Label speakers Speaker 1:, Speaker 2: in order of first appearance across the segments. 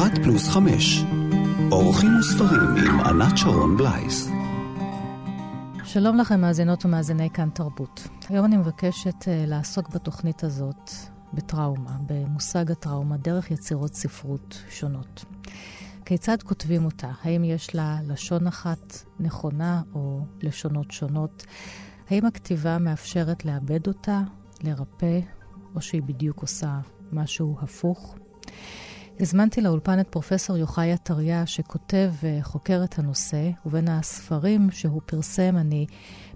Speaker 1: אחת פלוס חמש. אורחים וספרים עם ענת שרון בלייס.
Speaker 2: שלום לכם, מאזינות ומאזיני כאן תרבות. היום אני מבקשת uh, לעסוק בתוכנית הזאת בטראומה, במושג הטראומה, דרך יצירות ספרות שונות. כיצד כותבים אותה? האם יש לה לשון אחת נכונה או לשונות שונות? האם הכתיבה מאפשרת לאבד אותה, לרפא, או שהיא בדיוק עושה משהו הפוך? הזמנתי לאולפן את פרופסור יוחאי עטריה, שכותב וחוקר את הנושא, ובין הספרים שהוא פרסם אני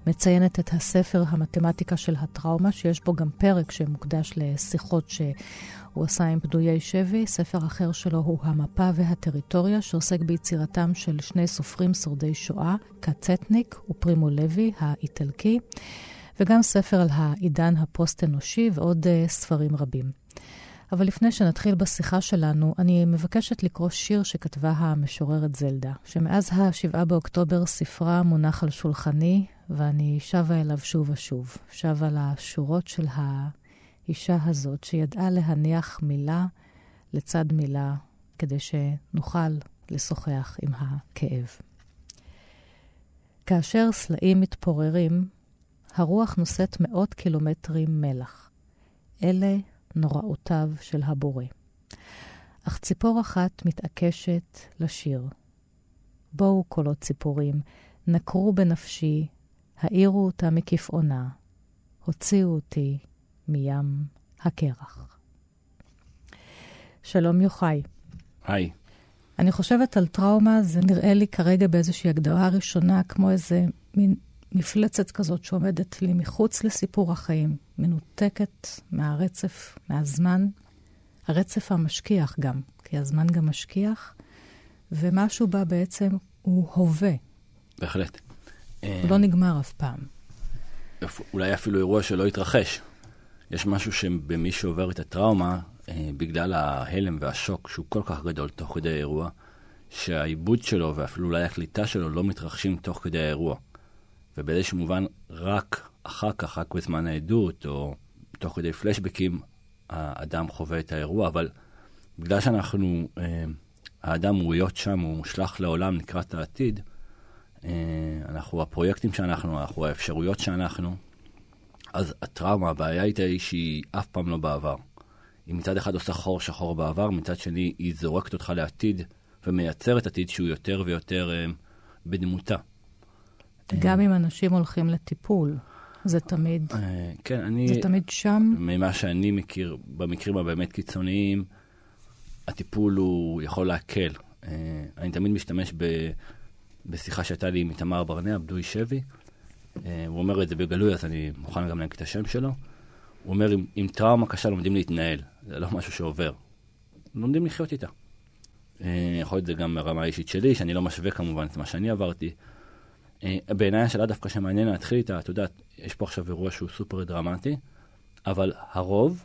Speaker 2: מציינת את הספר המתמטיקה של הטראומה, שיש בו גם פרק שמוקדש לשיחות שהוא עשה עם פדויי שבי. ספר אחר שלו הוא המפה והטריטוריה, שעוסק ביצירתם של שני סופרים שורדי שואה, קצטניק ופרימו לוי האיטלקי, וגם ספר על העידן הפוסט-אנושי ועוד uh, ספרים רבים. אבל לפני שנתחיל בשיחה שלנו, אני מבקשת לקרוא שיר שכתבה המשוררת זלדה, שמאז ה-7 באוקטובר ספרה מונח על שולחני, ואני שבה אליו שוב ושוב. שבה לשורות של האישה הזאת, שידעה להניח מילה לצד מילה, כדי שנוכל לשוחח עם הכאב. כאשר סלעים מתפוררים, הרוח נושאת מאות קילומטרים מלח. אלה נוראותיו של הבורא. אך ציפור אחת מתעקשת לשיר. בואו קולות ציפורים, נקרו בנפשי, העירו אותה מכפעונה, הוציאו אותי מים הקרח. שלום יוחאי.
Speaker 3: היי.
Speaker 2: אני חושבת על טראומה, זה נראה לי כרגע באיזושהי הגדרה ראשונה, כמו איזה מין מפלצת כזאת שעומדת לי מחוץ לסיפור החיים, מנותקת מהרצף, מהזמן, הרצף המשכיח גם, כי הזמן גם משכיח, ומשהו בה בעצם הוא הווה.
Speaker 3: בהחלט.
Speaker 2: הוא לא נגמר אף פעם.
Speaker 3: אולי אפילו אירוע שלא התרחש. יש משהו שבמי שעובר את הטראומה, אה, בגלל ההלם והשוק שהוא כל כך גדול תוך כדי האירוע, שהעיבוד שלו ואפילו אולי הקליטה שלו לא מתרחשים תוך כדי האירוע. ובאיזשהו מובן רק אחר כך, רק בזמן העדות, או תוך כדי פלשבקים, האדם חווה את האירוע, אבל בגלל שאנחנו, אה, האדם הוא להיות שם, הוא מושלך לעולם לקראת העתיד, אה, אנחנו, הפרויקטים שאנחנו, אנחנו, האפשרויות שאנחנו, אז הטראומה, הבעיה איתה היא שהיא אף פעם לא בעבר. היא מצד אחד עושה חור שחור בעבר, מצד שני היא זורקת אותך לעתיד ומייצרת עתיד שהוא יותר ויותר אה, בדמותה.
Speaker 2: גם אם אנשים הולכים לטיפול, זה תמיד,
Speaker 3: אה, כן, אני...
Speaker 2: זה תמיד שם.
Speaker 3: ממה שאני מכיר, במקרים הבאמת קיצוניים, הטיפול הוא יכול להקל. אה, אני תמיד משתמש ב, בשיחה שהייתה לי עם איתמר ברנע, בדוי שבי. אה, הוא אומר את זה בגלוי, אז אני מוכן גם להגיד את השם שלו. הוא אומר, עם, עם טראומה קשה לומדים להתנהל, זה לא משהו שעובר. לומדים לחיות איתה. יכול להיות זה גם ברמה האישית שלי, שאני לא משווה כמובן את מה שאני עברתי. בעיניי השאלה דווקא שמעניין להתחיל איתה, את יודעת, יש פה עכשיו אירוע שהוא סופר דרמטי, אבל הרוב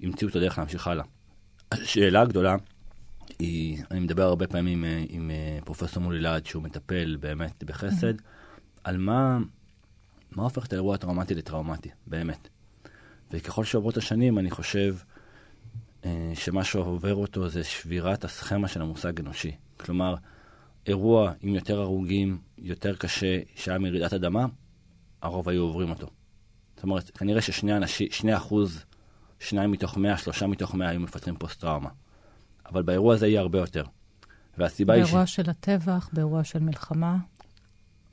Speaker 3: ימצאו את הדרך להמשיך הלאה. השאלה הגדולה היא, אני מדבר הרבה פעמים עם, אה, עם אה, פרופסור מולי להד, שהוא מטפל באמת בחסד, על מה, מה הופך את האירוע הטראומטי לטראומטי, באמת. וככל שעוברות השנים, אני חושב שמה שעובר אותו זה שבירת הסכמה של המושג אנושי. כלומר, אירוע עם יותר הרוגים, יותר קשה, שהיה מרעידת אדמה, הרוב היו עוברים אותו. זאת אומרת, כנראה ששני אנשים, שני אחוז, שניים מתוך מאה, שלושה מתוך מאה היו מפתחים פוסט-טראומה. אבל באירוע הזה יהיה הרבה יותר. והסיבה
Speaker 2: היא ש... באירוע של הטבח, באירוע של מלחמה?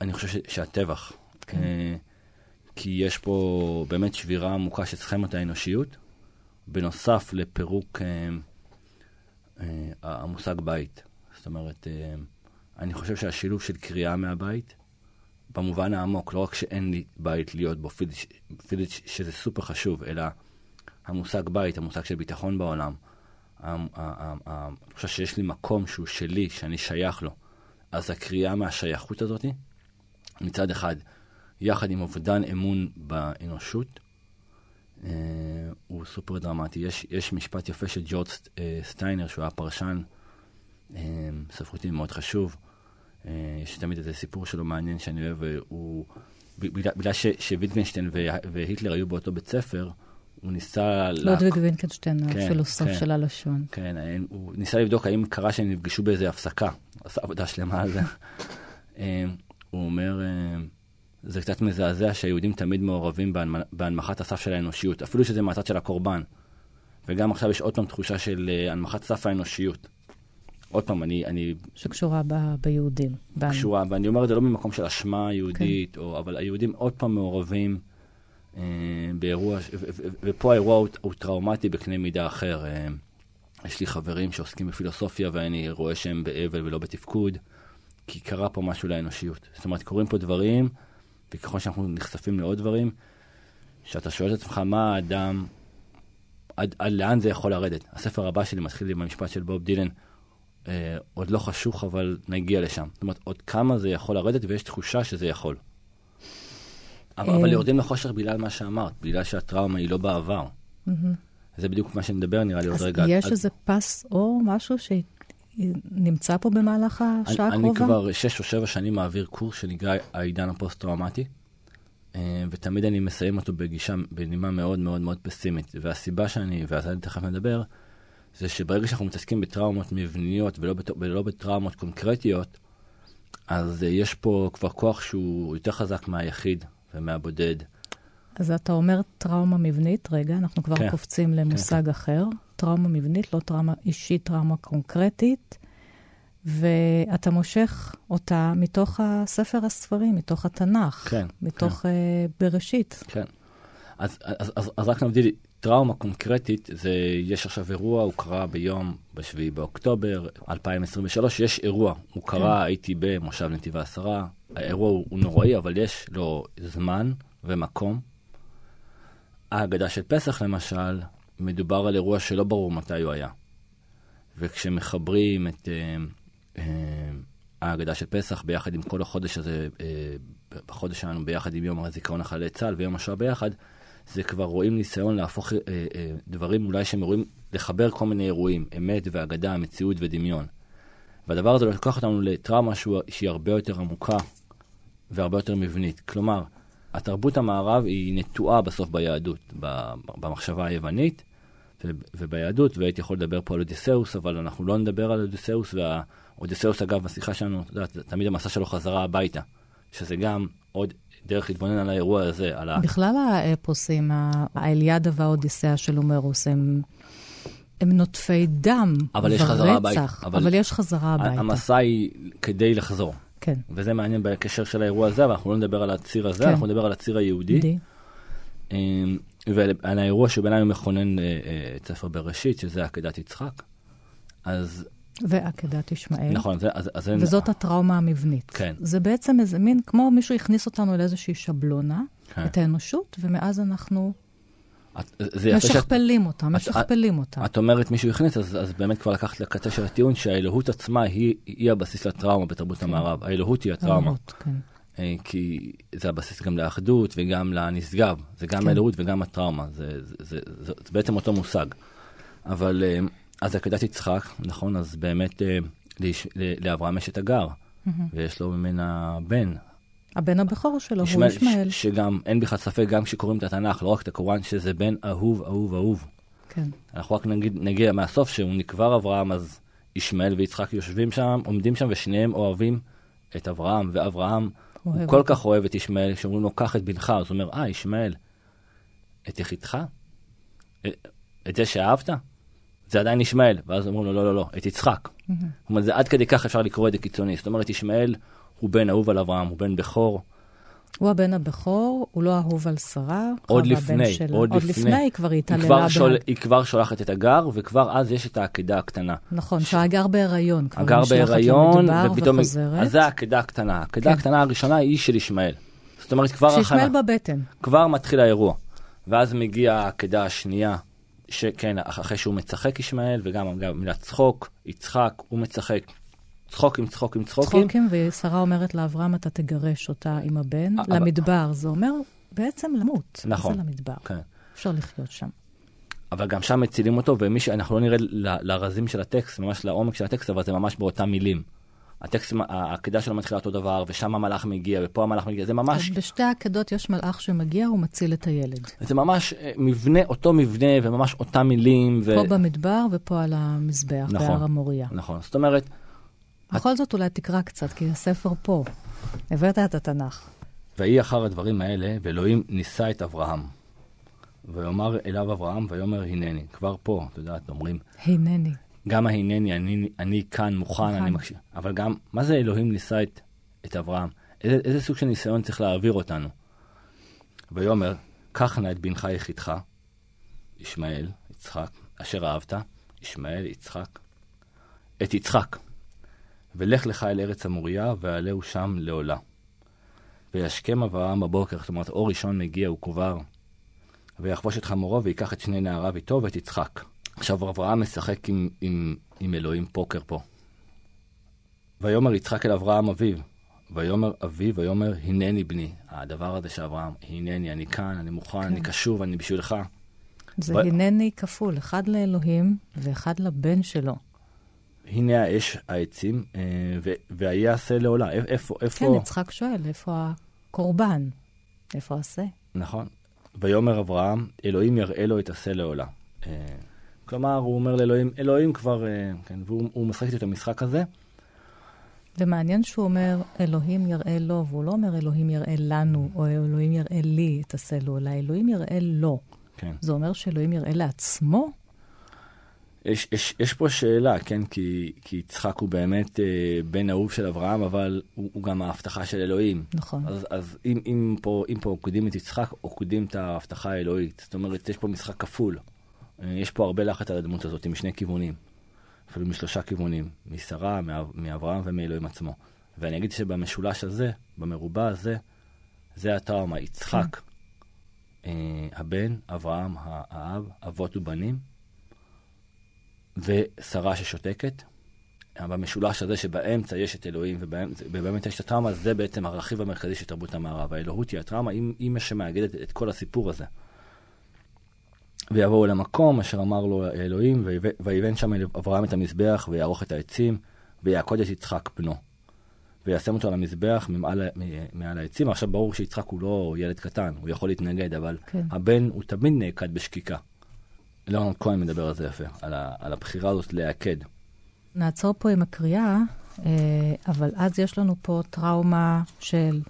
Speaker 3: אני חושב ש... שהטבח. כן. אה, כי יש פה באמת שבירה עמוקה של סכמת האנושיות, בנוסף לפירוק אה, אה, המושג בית. זאת אומרת, אה, אני חושב שהשילוב של קריאה מהבית, במובן העמוק, לא רק שאין לי בית להיות בו, פיזית שזה סופר חשוב, אלא המושג בית, המושג של ביטחון בעולם, התחושה שיש לי מקום שהוא שלי, שאני שייך לו. אז הקריאה מהשייכות הזאת, מצד אחד, יחד עם אובדן אמון באנושות, אה, הוא סופר דרמטי. יש, יש משפט יפה של ג'ורג' אה, סטיינר, שהוא היה פרשן אה, ספרותי מאוד חשוב. אה, יש תמיד איזה סיפור שלו מעניין שאני אוהב, הוא... בגלל, בגלל שוויטגנשטיין והיטלר היו באותו בית ספר, הוא ניסה...
Speaker 2: לודוויג וינקנשטיין,
Speaker 3: כן,
Speaker 2: הפילוסוף
Speaker 3: כן.
Speaker 2: של הלשון.
Speaker 3: כן, הוא ניסה לבדוק האם קרה שהם נפגשו באיזה הפסקה, עשה עבודה שלמה על זה. אה, הוא אומר, אה, זה קצת מזעזע שהיהודים תמיד מעורבים בהנמ- בהנמכת הסף של האנושיות, אפילו שזה מהצד של הקורבן. וגם עכשיו יש עוד פעם תחושה של הנמכת סף האנושיות. עוד פעם, אני, אני
Speaker 2: שקשורה ב- ביהודים. בנו.
Speaker 3: קשורה, ואני אומר את זה לא ממקום של אשמה יהודית, או, אבל היהודים עוד פעם מעורבים אה, באירוע, ש- ו- ו- ופה האירוע הוא, הוא טראומטי בקנה מידה אחר. אה, יש לי חברים שעוסקים בפילוסופיה, ואני רואה שהם באבל ולא בתפקוד, כי קרה פה משהו לאנושיות. זאת אומרת, קורים פה דברים, וככל שאנחנו נחשפים לעוד דברים, שאתה שואל את עצמך מה האדם, עד, עד לאן זה יכול לרדת. הספר הבא שלי מתחיל עם המשפט של בוב דילן, אה, עוד לא חשוך, אבל נגיע לשם. זאת אומרת, עוד כמה זה יכול לרדת, ויש תחושה שזה יכול. אבל,
Speaker 2: אה.
Speaker 3: אבל יורדים לחושך בגלל מה שאמרת, בגלל שהטראומה היא לא בעבר. זה בדיוק מה שנדבר, נראה לי עוד
Speaker 2: אז
Speaker 3: רגע.
Speaker 2: יש
Speaker 3: עד-
Speaker 2: איזה פס או משהו שנמצא פה במהלך השעה הקרובה?
Speaker 3: אני כבר שש או שבע שנים מעביר קורס שנקרא העידן הפוסט-טראומטי, אה, ותמיד אני מסיים אותו בגישה, בנימה מאוד מאוד מאוד פסימית. והסיבה שאני, ואז אני תכף מדבר, זה שברגע שאנחנו מתעסקים בטראומות מבניות ולא, בת, ולא בטראומות קונקרטיות, אז אה, יש פה כבר כוח שהוא יותר חזק מהיחיד ומהבודד.
Speaker 2: אז אתה אומר טראומה מבנית, רגע, אנחנו כבר
Speaker 3: כן.
Speaker 2: קופצים למושג אחר. טראומה מבנית, לא טראומה אישית, טראומה קונקרטית, ואתה מושך אותה מתוך הספר הספרים, מתוך התנ"ך,
Speaker 3: כן,
Speaker 2: מתוך אה, בראשית.
Speaker 3: כן. אז, אז, אז, אז רק נבדיל, טראומה קונקרטית, זה, יש עכשיו אירוע, הוא קרה ביום, ב-7 באוקטובר 2023, יש אירוע, הוא קרה,
Speaker 2: כן.
Speaker 3: הייתי במושב נתיב העשרה, האירוע הוא, הוא נוראי, אבל יש לו זמן ומקום. ההגדה של פסח, למשל, מדובר על אירוע שלא ברור מתי הוא היה. וכשמחברים את אה, אה, ההגדה של פסח ביחד עם כל החודש הזה, אה, בחודש שלנו ביחד עם יום הזיכרון לחללי צה"ל ויום השואה ביחד, זה כבר רואים ניסיון להפוך אה, אה, דברים אולי שהם רואים, לחבר כל מיני אירועים, אמת ואגדה, מציאות ודמיון. והדבר הזה לוקח אותנו לטראומה שהוא- שהיא הרבה יותר עמוקה והרבה יותר מבנית. כלומר, התרבות המערב היא נטועה בסוף ביהדות, במחשבה היוונית וביהדות, והייתי יכול לדבר פה על אודיסאוס, אבל אנחנו לא נדבר על אודיסאוס, והאודיסאוס אגב, בשיחה שלנו, תמיד המסע שלו חזרה הביתה, שזה גם עוד דרך להתבונן על האירוע הזה, על ה...
Speaker 2: בכלל האפוסים, האליאדה והאודיסאה של הומרוס, הם, הם נוטפי דם
Speaker 3: אבל יש חזרה הביתה. אבל-
Speaker 2: אבל יש חזרה הביתה.
Speaker 3: המסע היא כדי לחזור.
Speaker 2: כן.
Speaker 3: וזה מעניין בהקשר של האירוע הזה, אבל אנחנו לא נדבר על הציר הזה,
Speaker 2: כן.
Speaker 3: אנחנו נדבר על הציר היהודי.
Speaker 2: די.
Speaker 3: אמ, ועל האירוע שבעיניי הוא מכונן אה, אה, את ספר בראשית, שזה עקדת יצחק. אז
Speaker 2: ועקדת ישמעאל.
Speaker 3: נכון, זה, אז, אז זה...
Speaker 2: וזאת הטראומה המבנית.
Speaker 3: כן.
Speaker 2: זה בעצם איזה מין, כמו מישהו הכניס אותנו לאיזושהי שבלונה,
Speaker 3: כן.
Speaker 2: את האנושות, ומאז אנחנו
Speaker 3: את, זה יפה שאת,
Speaker 2: משכפלים אותה,
Speaker 3: את-
Speaker 2: משכפלים אותה.
Speaker 3: את אומרת מישהו הכניס, אז, אז באמת כבר לקחת לקצה של הטיעון שהאלוהות עצמה היא, היא הבסיס לטראומה בתרבות המערב. האלוהות היא הטראומה.
Speaker 2: האלוהות, כן.
Speaker 3: אה, כי זה הבסיס גם לאחדות וגם לנשגב. זה גם
Speaker 2: כן.
Speaker 3: האלוהות וגם הטראומה. זה, זה, זה, זה, זה בעצם אותו מושג. אבל אה, אז עקדת יצחק, נכון, אז באמת אה, לאברהם יש את הגר, ויש לו ממנה בן,
Speaker 2: הבן הבכור שלו הוא
Speaker 3: ישמעאל. ש- שגם אין בכלל ספק, גם כשקוראים את התנ"ך, לא רק את הקוראן, שזה בן אהוב, אהוב, אהוב.
Speaker 2: כן.
Speaker 3: אנחנו רק נגיד, נגיע מהסוף, שהוא נקבר אברהם, אז ישמעאל ויצחק יושבים שם, עומדים שם, ושניהם אוהבים את אברהם, ואברהם, הוא
Speaker 2: אוהב
Speaker 3: כל
Speaker 2: אותו.
Speaker 3: כך אוהב את ישמעאל, שאומרים לו, קח את בנך, אז הוא אומר, אה, ישמעאל, את יחידך? את- את זה שאהבת? זה עדיין ישמעאל. ואז אומרים לו, לא, לא, לא, את יצחק. זאת אומרת, זה עד כדי כך אפשר לקרוא את זה קיצוני. זאת אומרת, ישמעאל הוא בן אהוב על אברהם, הוא בן בכור.
Speaker 2: הוא הבן הבכור, הוא לא אהוב על שרה.
Speaker 3: עוד לפני,
Speaker 2: שלה.
Speaker 3: עוד
Speaker 2: עוד
Speaker 3: לפני.
Speaker 2: לפני, היא כבר
Speaker 3: היא
Speaker 2: התעללה.
Speaker 3: שול, היא כבר שולחת את הגר, וכבר אז יש את העקדה הקטנה.
Speaker 2: נכון, שהגר בהיריון. כבר
Speaker 3: הגר בהיריון, ופתאום...
Speaker 2: וחוזרת.
Speaker 3: אז זה העקדה הקטנה. העקדה
Speaker 2: כן.
Speaker 3: הקטנה הראשונה היא של ישמעאל. זאת אומרת, כבר
Speaker 2: שישמעאל
Speaker 3: הכנה.
Speaker 2: בבטן.
Speaker 3: כבר מתחיל האירוע. ואז מגיעה העקדה השנייה, שכן, אחרי שהוא מצחק ישמעאל, וגם גם מילת צחוק, יצחק, הוא מצחק. צחוק עם צחוק עם צחוקים.
Speaker 2: צחוקים, ושרה אומרת לאברהם, אתה תגרש אותה עם הבן,
Speaker 3: אבל-
Speaker 2: למדבר. זה אומר בעצם למות.
Speaker 3: נכון.
Speaker 2: זה למדבר.
Speaker 3: כן.
Speaker 2: אפשר לחיות שם.
Speaker 3: אבל גם שם מצילים אותו, ומי ש... אנחנו לא ל- לרזים של הטקסט, ממש לעומק של הטקסט, אבל זה ממש באותם מילים. הטקסט, העקדה שלו מתחילה אותו דבר, ושם המלאך מגיע, ופה המלאך מגיע, זה ממש...
Speaker 2: אז בשתי העקדות יש מלאך שמגיע, הוא מציל את הילד.
Speaker 3: זה ממש אה, מבנה, אותו מבנה, וממש אותם מילים. ו...
Speaker 2: פה במדבר ופה על המזבח,
Speaker 3: נכון,
Speaker 2: בהר המוריה.
Speaker 3: נכון, זאת אומרת,
Speaker 2: בכל זאת אולי תקרא קצת, כי הספר פה. הבאת את התנ"ך.
Speaker 3: ויהי אחר הדברים האלה, ואלוהים נישא את אברהם. ויאמר אליו אברהם, ויאמר הנני. כבר פה, את יודעת, אומרים,
Speaker 2: הנני.
Speaker 3: גם ההנני, אני, אני כאן מוכן,
Speaker 2: מוכן.
Speaker 3: אני מקשיב. אבל גם, מה זה אלוהים נישא את, את אברהם? איזה, איזה סוג של ניסיון צריך להעביר אותנו? ויאמר, קח נא את בנך יחידך, ישמעאל, יצחק, אשר אהבת, ישמעאל, יצחק, את יצחק, ולך לך אל ארץ המוריה, ועלהו שם לעולה. וישכם אברהם בבוקר, זאת אומרת, אור ראשון מגיע, הוא כבר, ויחבוש את חמורו, ויקח את שני נעריו איתו ואת יצחק. עכשיו אברהם משחק עם, עם, עם אלוהים פוקר פה. ויאמר יצחק אל אברהם אביו, ויאמר אבי, ויאמר הנני בני. הדבר הזה שאברהם, הנני, אני כאן, אני מוכן,
Speaker 2: כן.
Speaker 3: אני קשוב, אני בשבילך.
Speaker 2: זה
Speaker 3: ב-
Speaker 2: הנני כפול, אחד לאלוהים ואחד לבן שלו.
Speaker 3: הנה האש, העצים, אה, ו- ויעשה לעולה. איפה, איפה...
Speaker 2: כן, יצחק שואל, איפה הקורבן? איפה השה?
Speaker 3: נכון. ויאמר אברהם, אלוהים יראה לו את עשה לעולה. כלומר, הוא אומר לאלוהים, אלוהים כבר, אה, כן, והוא הוא משחק את המשחק הזה.
Speaker 2: ומעניין שהוא אומר, אלוהים יראה לו, והוא לא אומר אלוהים יראה לנו, או אלוהים יראה לי את השה לו, אלא אלוהים יראה לו.
Speaker 3: כן.
Speaker 2: זה אומר שאלוהים יראה לעצמו?
Speaker 3: יש, יש, יש פה שאלה, כן? כי, כי יצחק הוא באמת אה, בן אהוב של אברהם, אבל הוא, הוא גם ההבטחה של אלוהים.
Speaker 2: נכון.
Speaker 3: אז, אז אם, אם, פה, אם פה קודים את יצחק, או קודים את ההבטחה האלוהית. זאת אומרת, יש פה משחק כפול. יש פה הרבה לחץ על הדמות הזאת, משני כיוונים. אפילו משלושה כיוונים. משרה, מאב, מאברהם ומאלוהים עצמו. ואני אגיד שבמשולש הזה, במרובע הזה, זה הטראומה. יצחק, אה, הבן, אברהם, האב, אבות ובנים, ושרה ששותקת. במשולש הזה שבאמצע יש את אלוהים ובאמת יש את הטראומה, זה בעצם הרכיב המרכזי של תרבות המערב. האלוהות היא הטראומה, היא מה שמאגדת את כל הסיפור הזה. ויבואו למקום אשר אמר לו אלוהים, ויבן שם אל אברהם את המזבח, ויערוך את העצים, ויעקוד את יצחק בנו. וישם אותו על המזבח ממעל, מעל העצים. עכשיו ברור שיצחק הוא לא ילד קטן, הוא יכול להתנגד, אבל
Speaker 2: כן.
Speaker 3: הבן הוא תמיד נעקד בשקיקה. ליאונרד כהן מדבר על זה יפה, על, ה, על הבחירה הזאת להיעקד.
Speaker 2: נעצור פה עם הקריאה, אה, אבל אז יש לנו פה טראומה של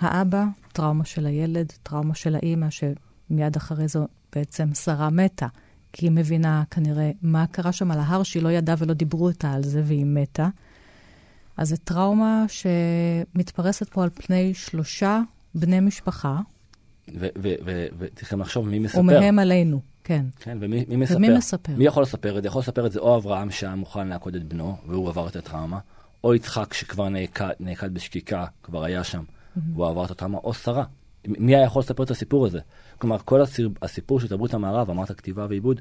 Speaker 2: האבא, טראומה של הילד, טראומה של האימא, שמיד אחרי זו בעצם שרה מתה, כי היא מבינה כנראה מה קרה שם על ההר, שהיא לא ידעה ולא דיברו איתה על זה, והיא מתה. אז זו טראומה שמתפרסת פה על פני שלושה בני משפחה,
Speaker 3: וצריכים לחשוב מי מספר.
Speaker 2: ומהם עלינו, כן.
Speaker 3: כן, ומי מי מספר?
Speaker 2: ומי מספר?
Speaker 3: מי יכול לספר את זה? יכול לספר את זה או אברהם שהיה מוכן לעקוד את בנו, והוא עבר את הטראומה, או יצחק שכבר נעקד, נעקד בשקיקה, כבר היה שם, והוא עבר את הטראומה, או שרה. מי היה יכול לספר את הסיפור הזה? כלומר, כל הסיר, הסיפור של תרבות המערב, אמרת כתיבה ועיבוד,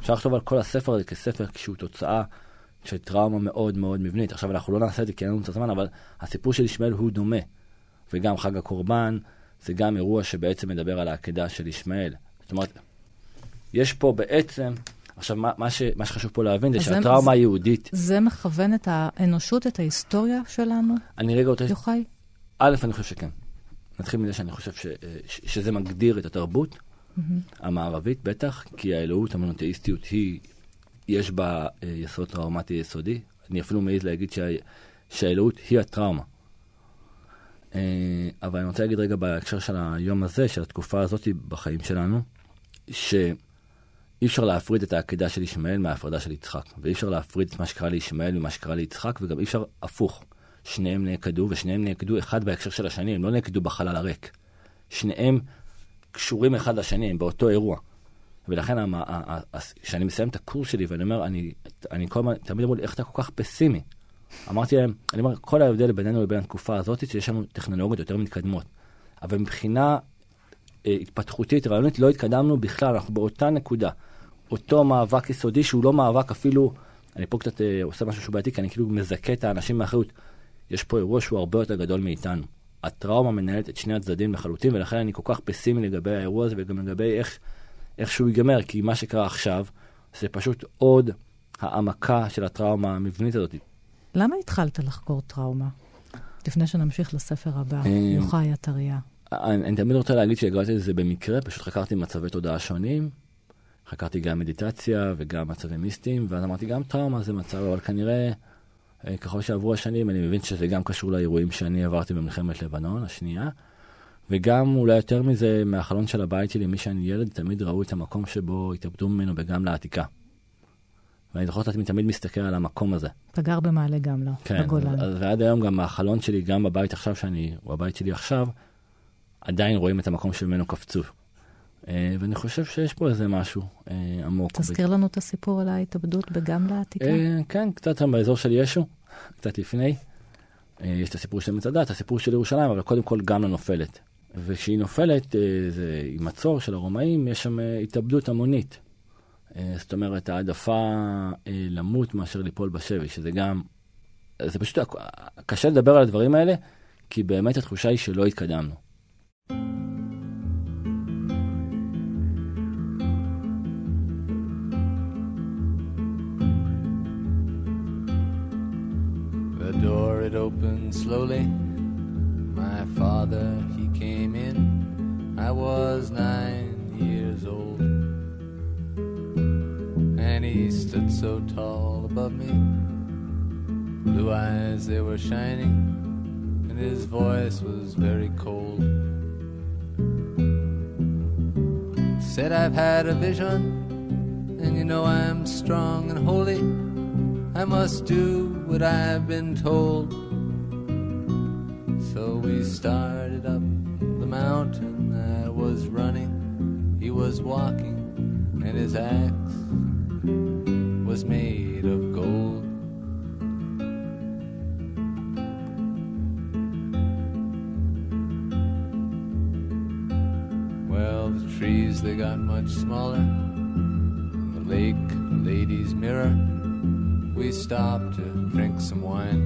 Speaker 3: אפשר לחשוב על כל הספר הזה כספר שהוא תוצאה של טראומה מאוד מאוד מבנית. עכשיו, אנחנו לא נעשה את זה כי אין לנו את הזמן, אבל הסיפור של ישמעאל הוא דומה. וגם חג הקורבן, זה גם אירוע שבעצם מדבר על העקדה של ישמעאל. זאת אומרת, יש פה בעצם, עכשיו, מה, מה, ש, מה שחשוב פה להבין זה שהטראומה
Speaker 2: זה-
Speaker 3: היהודית,
Speaker 2: זה מכוון את האנושות, את ההיסטוריה שלנו,
Speaker 3: אני רגע רוצה,
Speaker 2: יוחאי?
Speaker 3: א', אני חושב שכן. נתחיל מזה שאני חושב ש, ש, שזה מגדיר את התרבות המערבית, בטח, כי האלוהות המונותאיסטיות היא, יש בה אה, יסוד טראומטי יסודי. אני אפילו מעז להגיד שה, שהאלוהות היא הטראומה. אה, אבל אני רוצה להגיד רגע בהקשר של היום הזה, של התקופה הזאת בחיים שלנו, שאי אפשר להפריד את העקדה של ישמעאל מההפרדה של יצחק, ואי אפשר להפריד את מה שקרה לישמעאל ממה שקרה ליצחק, וגם אי אפשר הפוך. שניהם נעקדו, ושניהם נעקדו אחד בהקשר של השני, הם לא נעקדו בחלל הריק. שניהם קשורים אחד לשני, הם באותו אירוע. ולכן כשאני מסיים את הקורס שלי ואני אומר, אני, אני כל הזמן, תמיד אמרו לי, איך אתה כל כך פסימי? אמרתי להם, אני אומר, כל ההבדל בינינו לבין התקופה הזאת, שיש לנו טכנולוגיות יותר מתקדמות. אבל מבחינה אה, התפתחותית, רעיונית, לא התקדמנו בכלל, אנחנו באותה נקודה. אותו מאבק יסודי שהוא לא מאבק אפילו, אני פה קצת אה, עושה משהו שהוא בעייתי, כי אני כאילו מזכה את האנשים מאחריות. יש פה אירוע שהוא הרבה יותר גדול מאיתנו. הטראומה מנהלת את שני הצדדים לחלוטין, ולכן אני כל כך פסימי לגבי האירוע הזה, וגם לגבי איך, איך שהוא ייגמר, כי מה שקרה עכשיו, זה פשוט עוד העמקה של הטראומה המבנית הזאת.
Speaker 2: למה התחלת לחקור טראומה? לפני שנמשיך לספר הבא,
Speaker 3: אה,
Speaker 2: יוחאי עטריה.
Speaker 3: אני, אני תמיד רוצה להגיד שהגעתי לזה במקרה, פשוט חקרתי מצבי תודעה שונים. חקרתי גם מדיטציה וגם מצבים מיסטיים, ואז אמרתי גם טראומה זה מצב, אבל כנראה אה, ככל שעברו השנים אני מבין שזה גם קשור לאירועים שאני עברתי במלחמת לבנון השנייה. וגם אולי יותר מזה, מהחלון של הבית שלי, מי שאני ילד, תמיד ראו את המקום שבו התאבדו ממנו בגם לעתיקה. ואני זוכר שאני תמיד מסתכל על המקום הזה.
Speaker 2: אתה גר במעלה גמלא,
Speaker 3: כן,
Speaker 2: בגולן.
Speaker 3: אז, ועד היום גם החלון שלי, גם בבית עכשיו שאני, או הבית שלי עכשיו, עדיין רואים את המקום שממנו קפצו. אה, ואני חושב שיש פה איזה משהו אה, עמוק.
Speaker 2: תזכיר לנו את הסיפור על ההתאבדות בגמלא העתיקה.
Speaker 3: אה, כן, קצת שם באזור של ישו, קצת לפני. יש את הסיפור של מצדה, את הסיפור של ירושלים, אבל קודם כל גמלא נופלת. וכשהיא נופלת, זה, עם מצור של הרומאים, יש שם התאבדות המונית. זאת אומרת, העדפה למות מאשר ליפול בשבי, שזה גם... זה פשוט קשה לדבר על הדברים האלה, כי באמת התחושה היא שלא התקדמנו.
Speaker 4: Door it opened slowly. My father he came in. I was nine years old, and he stood so tall above me. Blue eyes they were shining, and his voice was very cold. Said I've had a vision, and you know I'm strong and holy. I must do what I've been told. So we started up the mountain. I was running, he was walking, and his axe was made of gold. Well, the trees they got much smaller. The lake, the lady's mirror we stopped to drink some wine.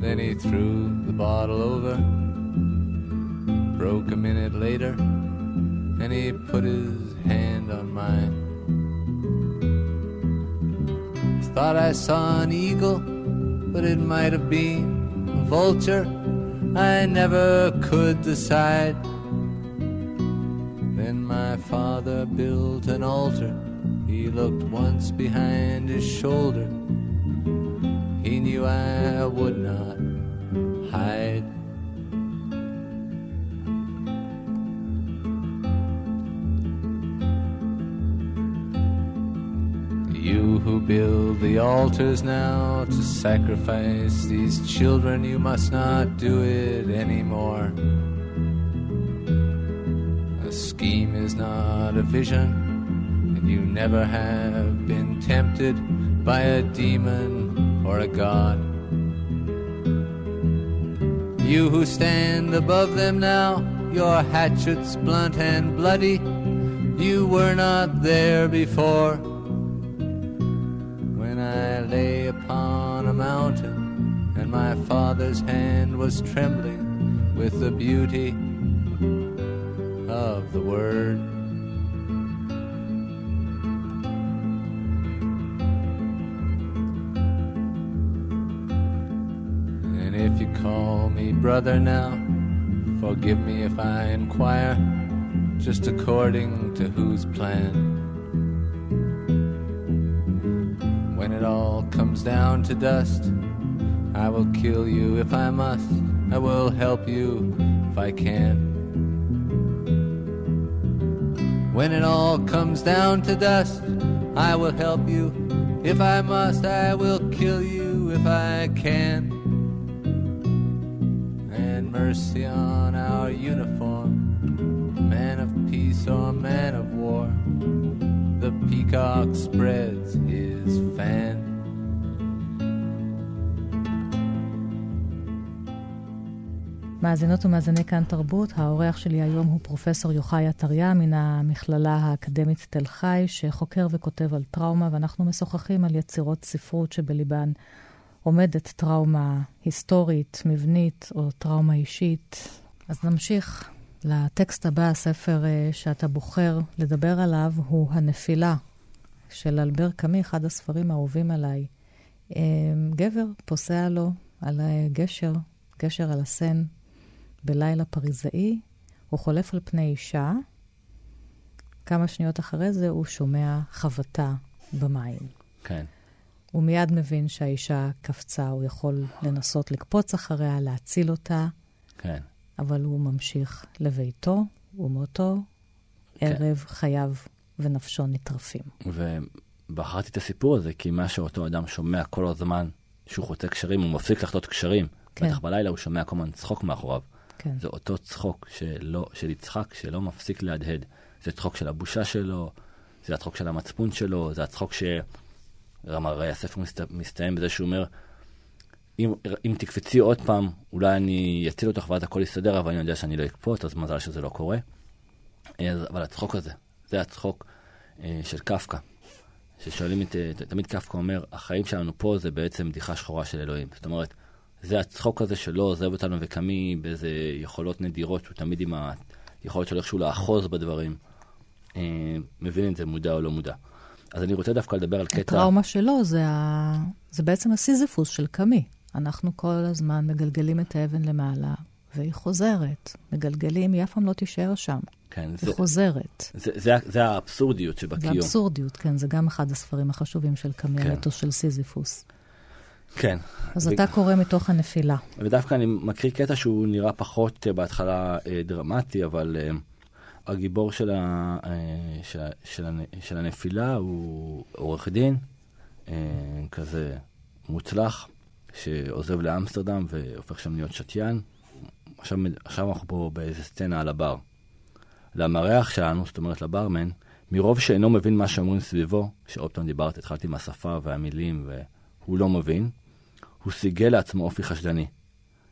Speaker 4: Then he threw the bottle over, broke a minute later, and he put his hand on mine. Thought I saw an eagle, but it might have been a vulture. I never could decide. Then my father built an altar. He looked once behind his shoulder. He knew I would not hide. You who build the altars now to sacrifice these children, you must not do it anymore. A scheme is not a vision you never have been tempted by a demon or a god. You who stand above them now, your hatchets blunt and bloody, you were not there before. When I lay upon a mountain and my father's hand was trembling with the beauty of the word. Brother now, forgive me if I inquire, just according to whose plan. When it all comes down to dust, I will kill you if I must, I will help you if I can. When it all comes down to dust, I will help you if I must, I will kill you if I can mercy on our uniform. Man of peace or man of war, the peacock spreads his fan.
Speaker 2: מאזינות ומאזיני כאן תרבות, האורח שלי היום הוא פרופסור יוחאי עטריה מן המכללה האקדמית תל חי, שחוקר וכותב על טראומה, ואנחנו משוחחים על יצירות ספרות שבליבן עומדת טראומה היסטורית, מבנית או טראומה אישית. אז נמשיך לטקסט הבא, הספר uh, שאתה בוחר לדבר עליו הוא הנפילה של אלבר קאמי, אחד הספרים האהובים עליי. אה, גבר פוסע לו על הגשר, גשר על הסן, בלילה פריזאי, הוא חולף על פני אישה, כמה שניות אחרי זה הוא שומע חבטה במים.
Speaker 3: כן.
Speaker 2: הוא מיד מבין שהאישה קפצה, הוא יכול לנסות לקפוץ אחריה, להציל אותה,
Speaker 3: כן.
Speaker 2: אבל הוא ממשיך לביתו, ומאותו
Speaker 3: כן.
Speaker 2: ערב חייו ונפשו נטרפים.
Speaker 3: ובחרתי את הסיפור הזה, כי מה שאותו אדם שומע כל הזמן, שהוא חוצה קשרים, הוא מפסיק לחטות קשרים.
Speaker 2: כן.
Speaker 3: בטח בלילה הוא שומע כל הזמן צחוק מאחוריו.
Speaker 2: כן.
Speaker 3: זה אותו צחוק שלא, של יצחק שלא מפסיק להדהד. זה צחוק של הבושה שלו, זה הצחוק של המצפון שלו, זה הצחוק ש... גם הספר מסת... מסתיים בזה שהוא אומר, אם, אם תקפצי עוד פעם, אולי אני אציל אותך ואז הכל יסתדר, אבל אני יודע שאני לא אקפוץ, אז מזל שזה לא קורה. אז, אבל הצחוק הזה, זה הצחוק אה, של קפקא. ששואלים את, אה, תמיד קפקא אומר, החיים שלנו פה זה בעצם בדיחה שחורה של אלוהים. זאת אומרת, זה הצחוק הזה שלא עוזב אותנו וקמי באיזה יכולות נדירות, שהוא תמיד עם היכולת שלו איכשהו לאחוז בדברים. אה, מבין את זה מודע או לא מודע. אז אני רוצה דווקא לדבר על קטע...
Speaker 2: הטראומה שלו זה, ה... זה בעצם הסיזיפוס של קאמי. אנחנו כל הזמן מגלגלים את האבן למעלה, והיא חוזרת. מגלגלים, היא אף פעם לא תישאר שם.
Speaker 3: כן,
Speaker 2: היא
Speaker 3: זה,
Speaker 2: חוזרת.
Speaker 3: זה, זה, זה האבסורדיות
Speaker 2: זה
Speaker 3: שבקיום.
Speaker 2: אבסורדיות, כן, זה גם אחד הספרים החשובים של קאמי,
Speaker 3: כן.
Speaker 2: המיתוס של סיזיפוס.
Speaker 3: כן.
Speaker 2: אז
Speaker 3: ו-
Speaker 2: אתה קורא מתוך הנפילה.
Speaker 3: ודווקא אני מקריא קטע שהוא נראה פחות אה, בהתחלה אה, דרמטי, אבל אה, הגיבור של, ה, אה, של, של, של הנפילה הוא עורך דין, אה, כזה מוצלח, שעוזב לאמסטרדם והופך שם להיות שתיין. עכשיו, עכשיו אנחנו פה באיזה סצנה על הבר. למארח שלנו, זאת אומרת לברמן, מרוב שאינו מבין מה שאומרים סביבו, שעוד פעם דיברת, התחלתי עם השפה והמילים, והוא לא מבין, הוא סיגל לעצמו אופי חשדני.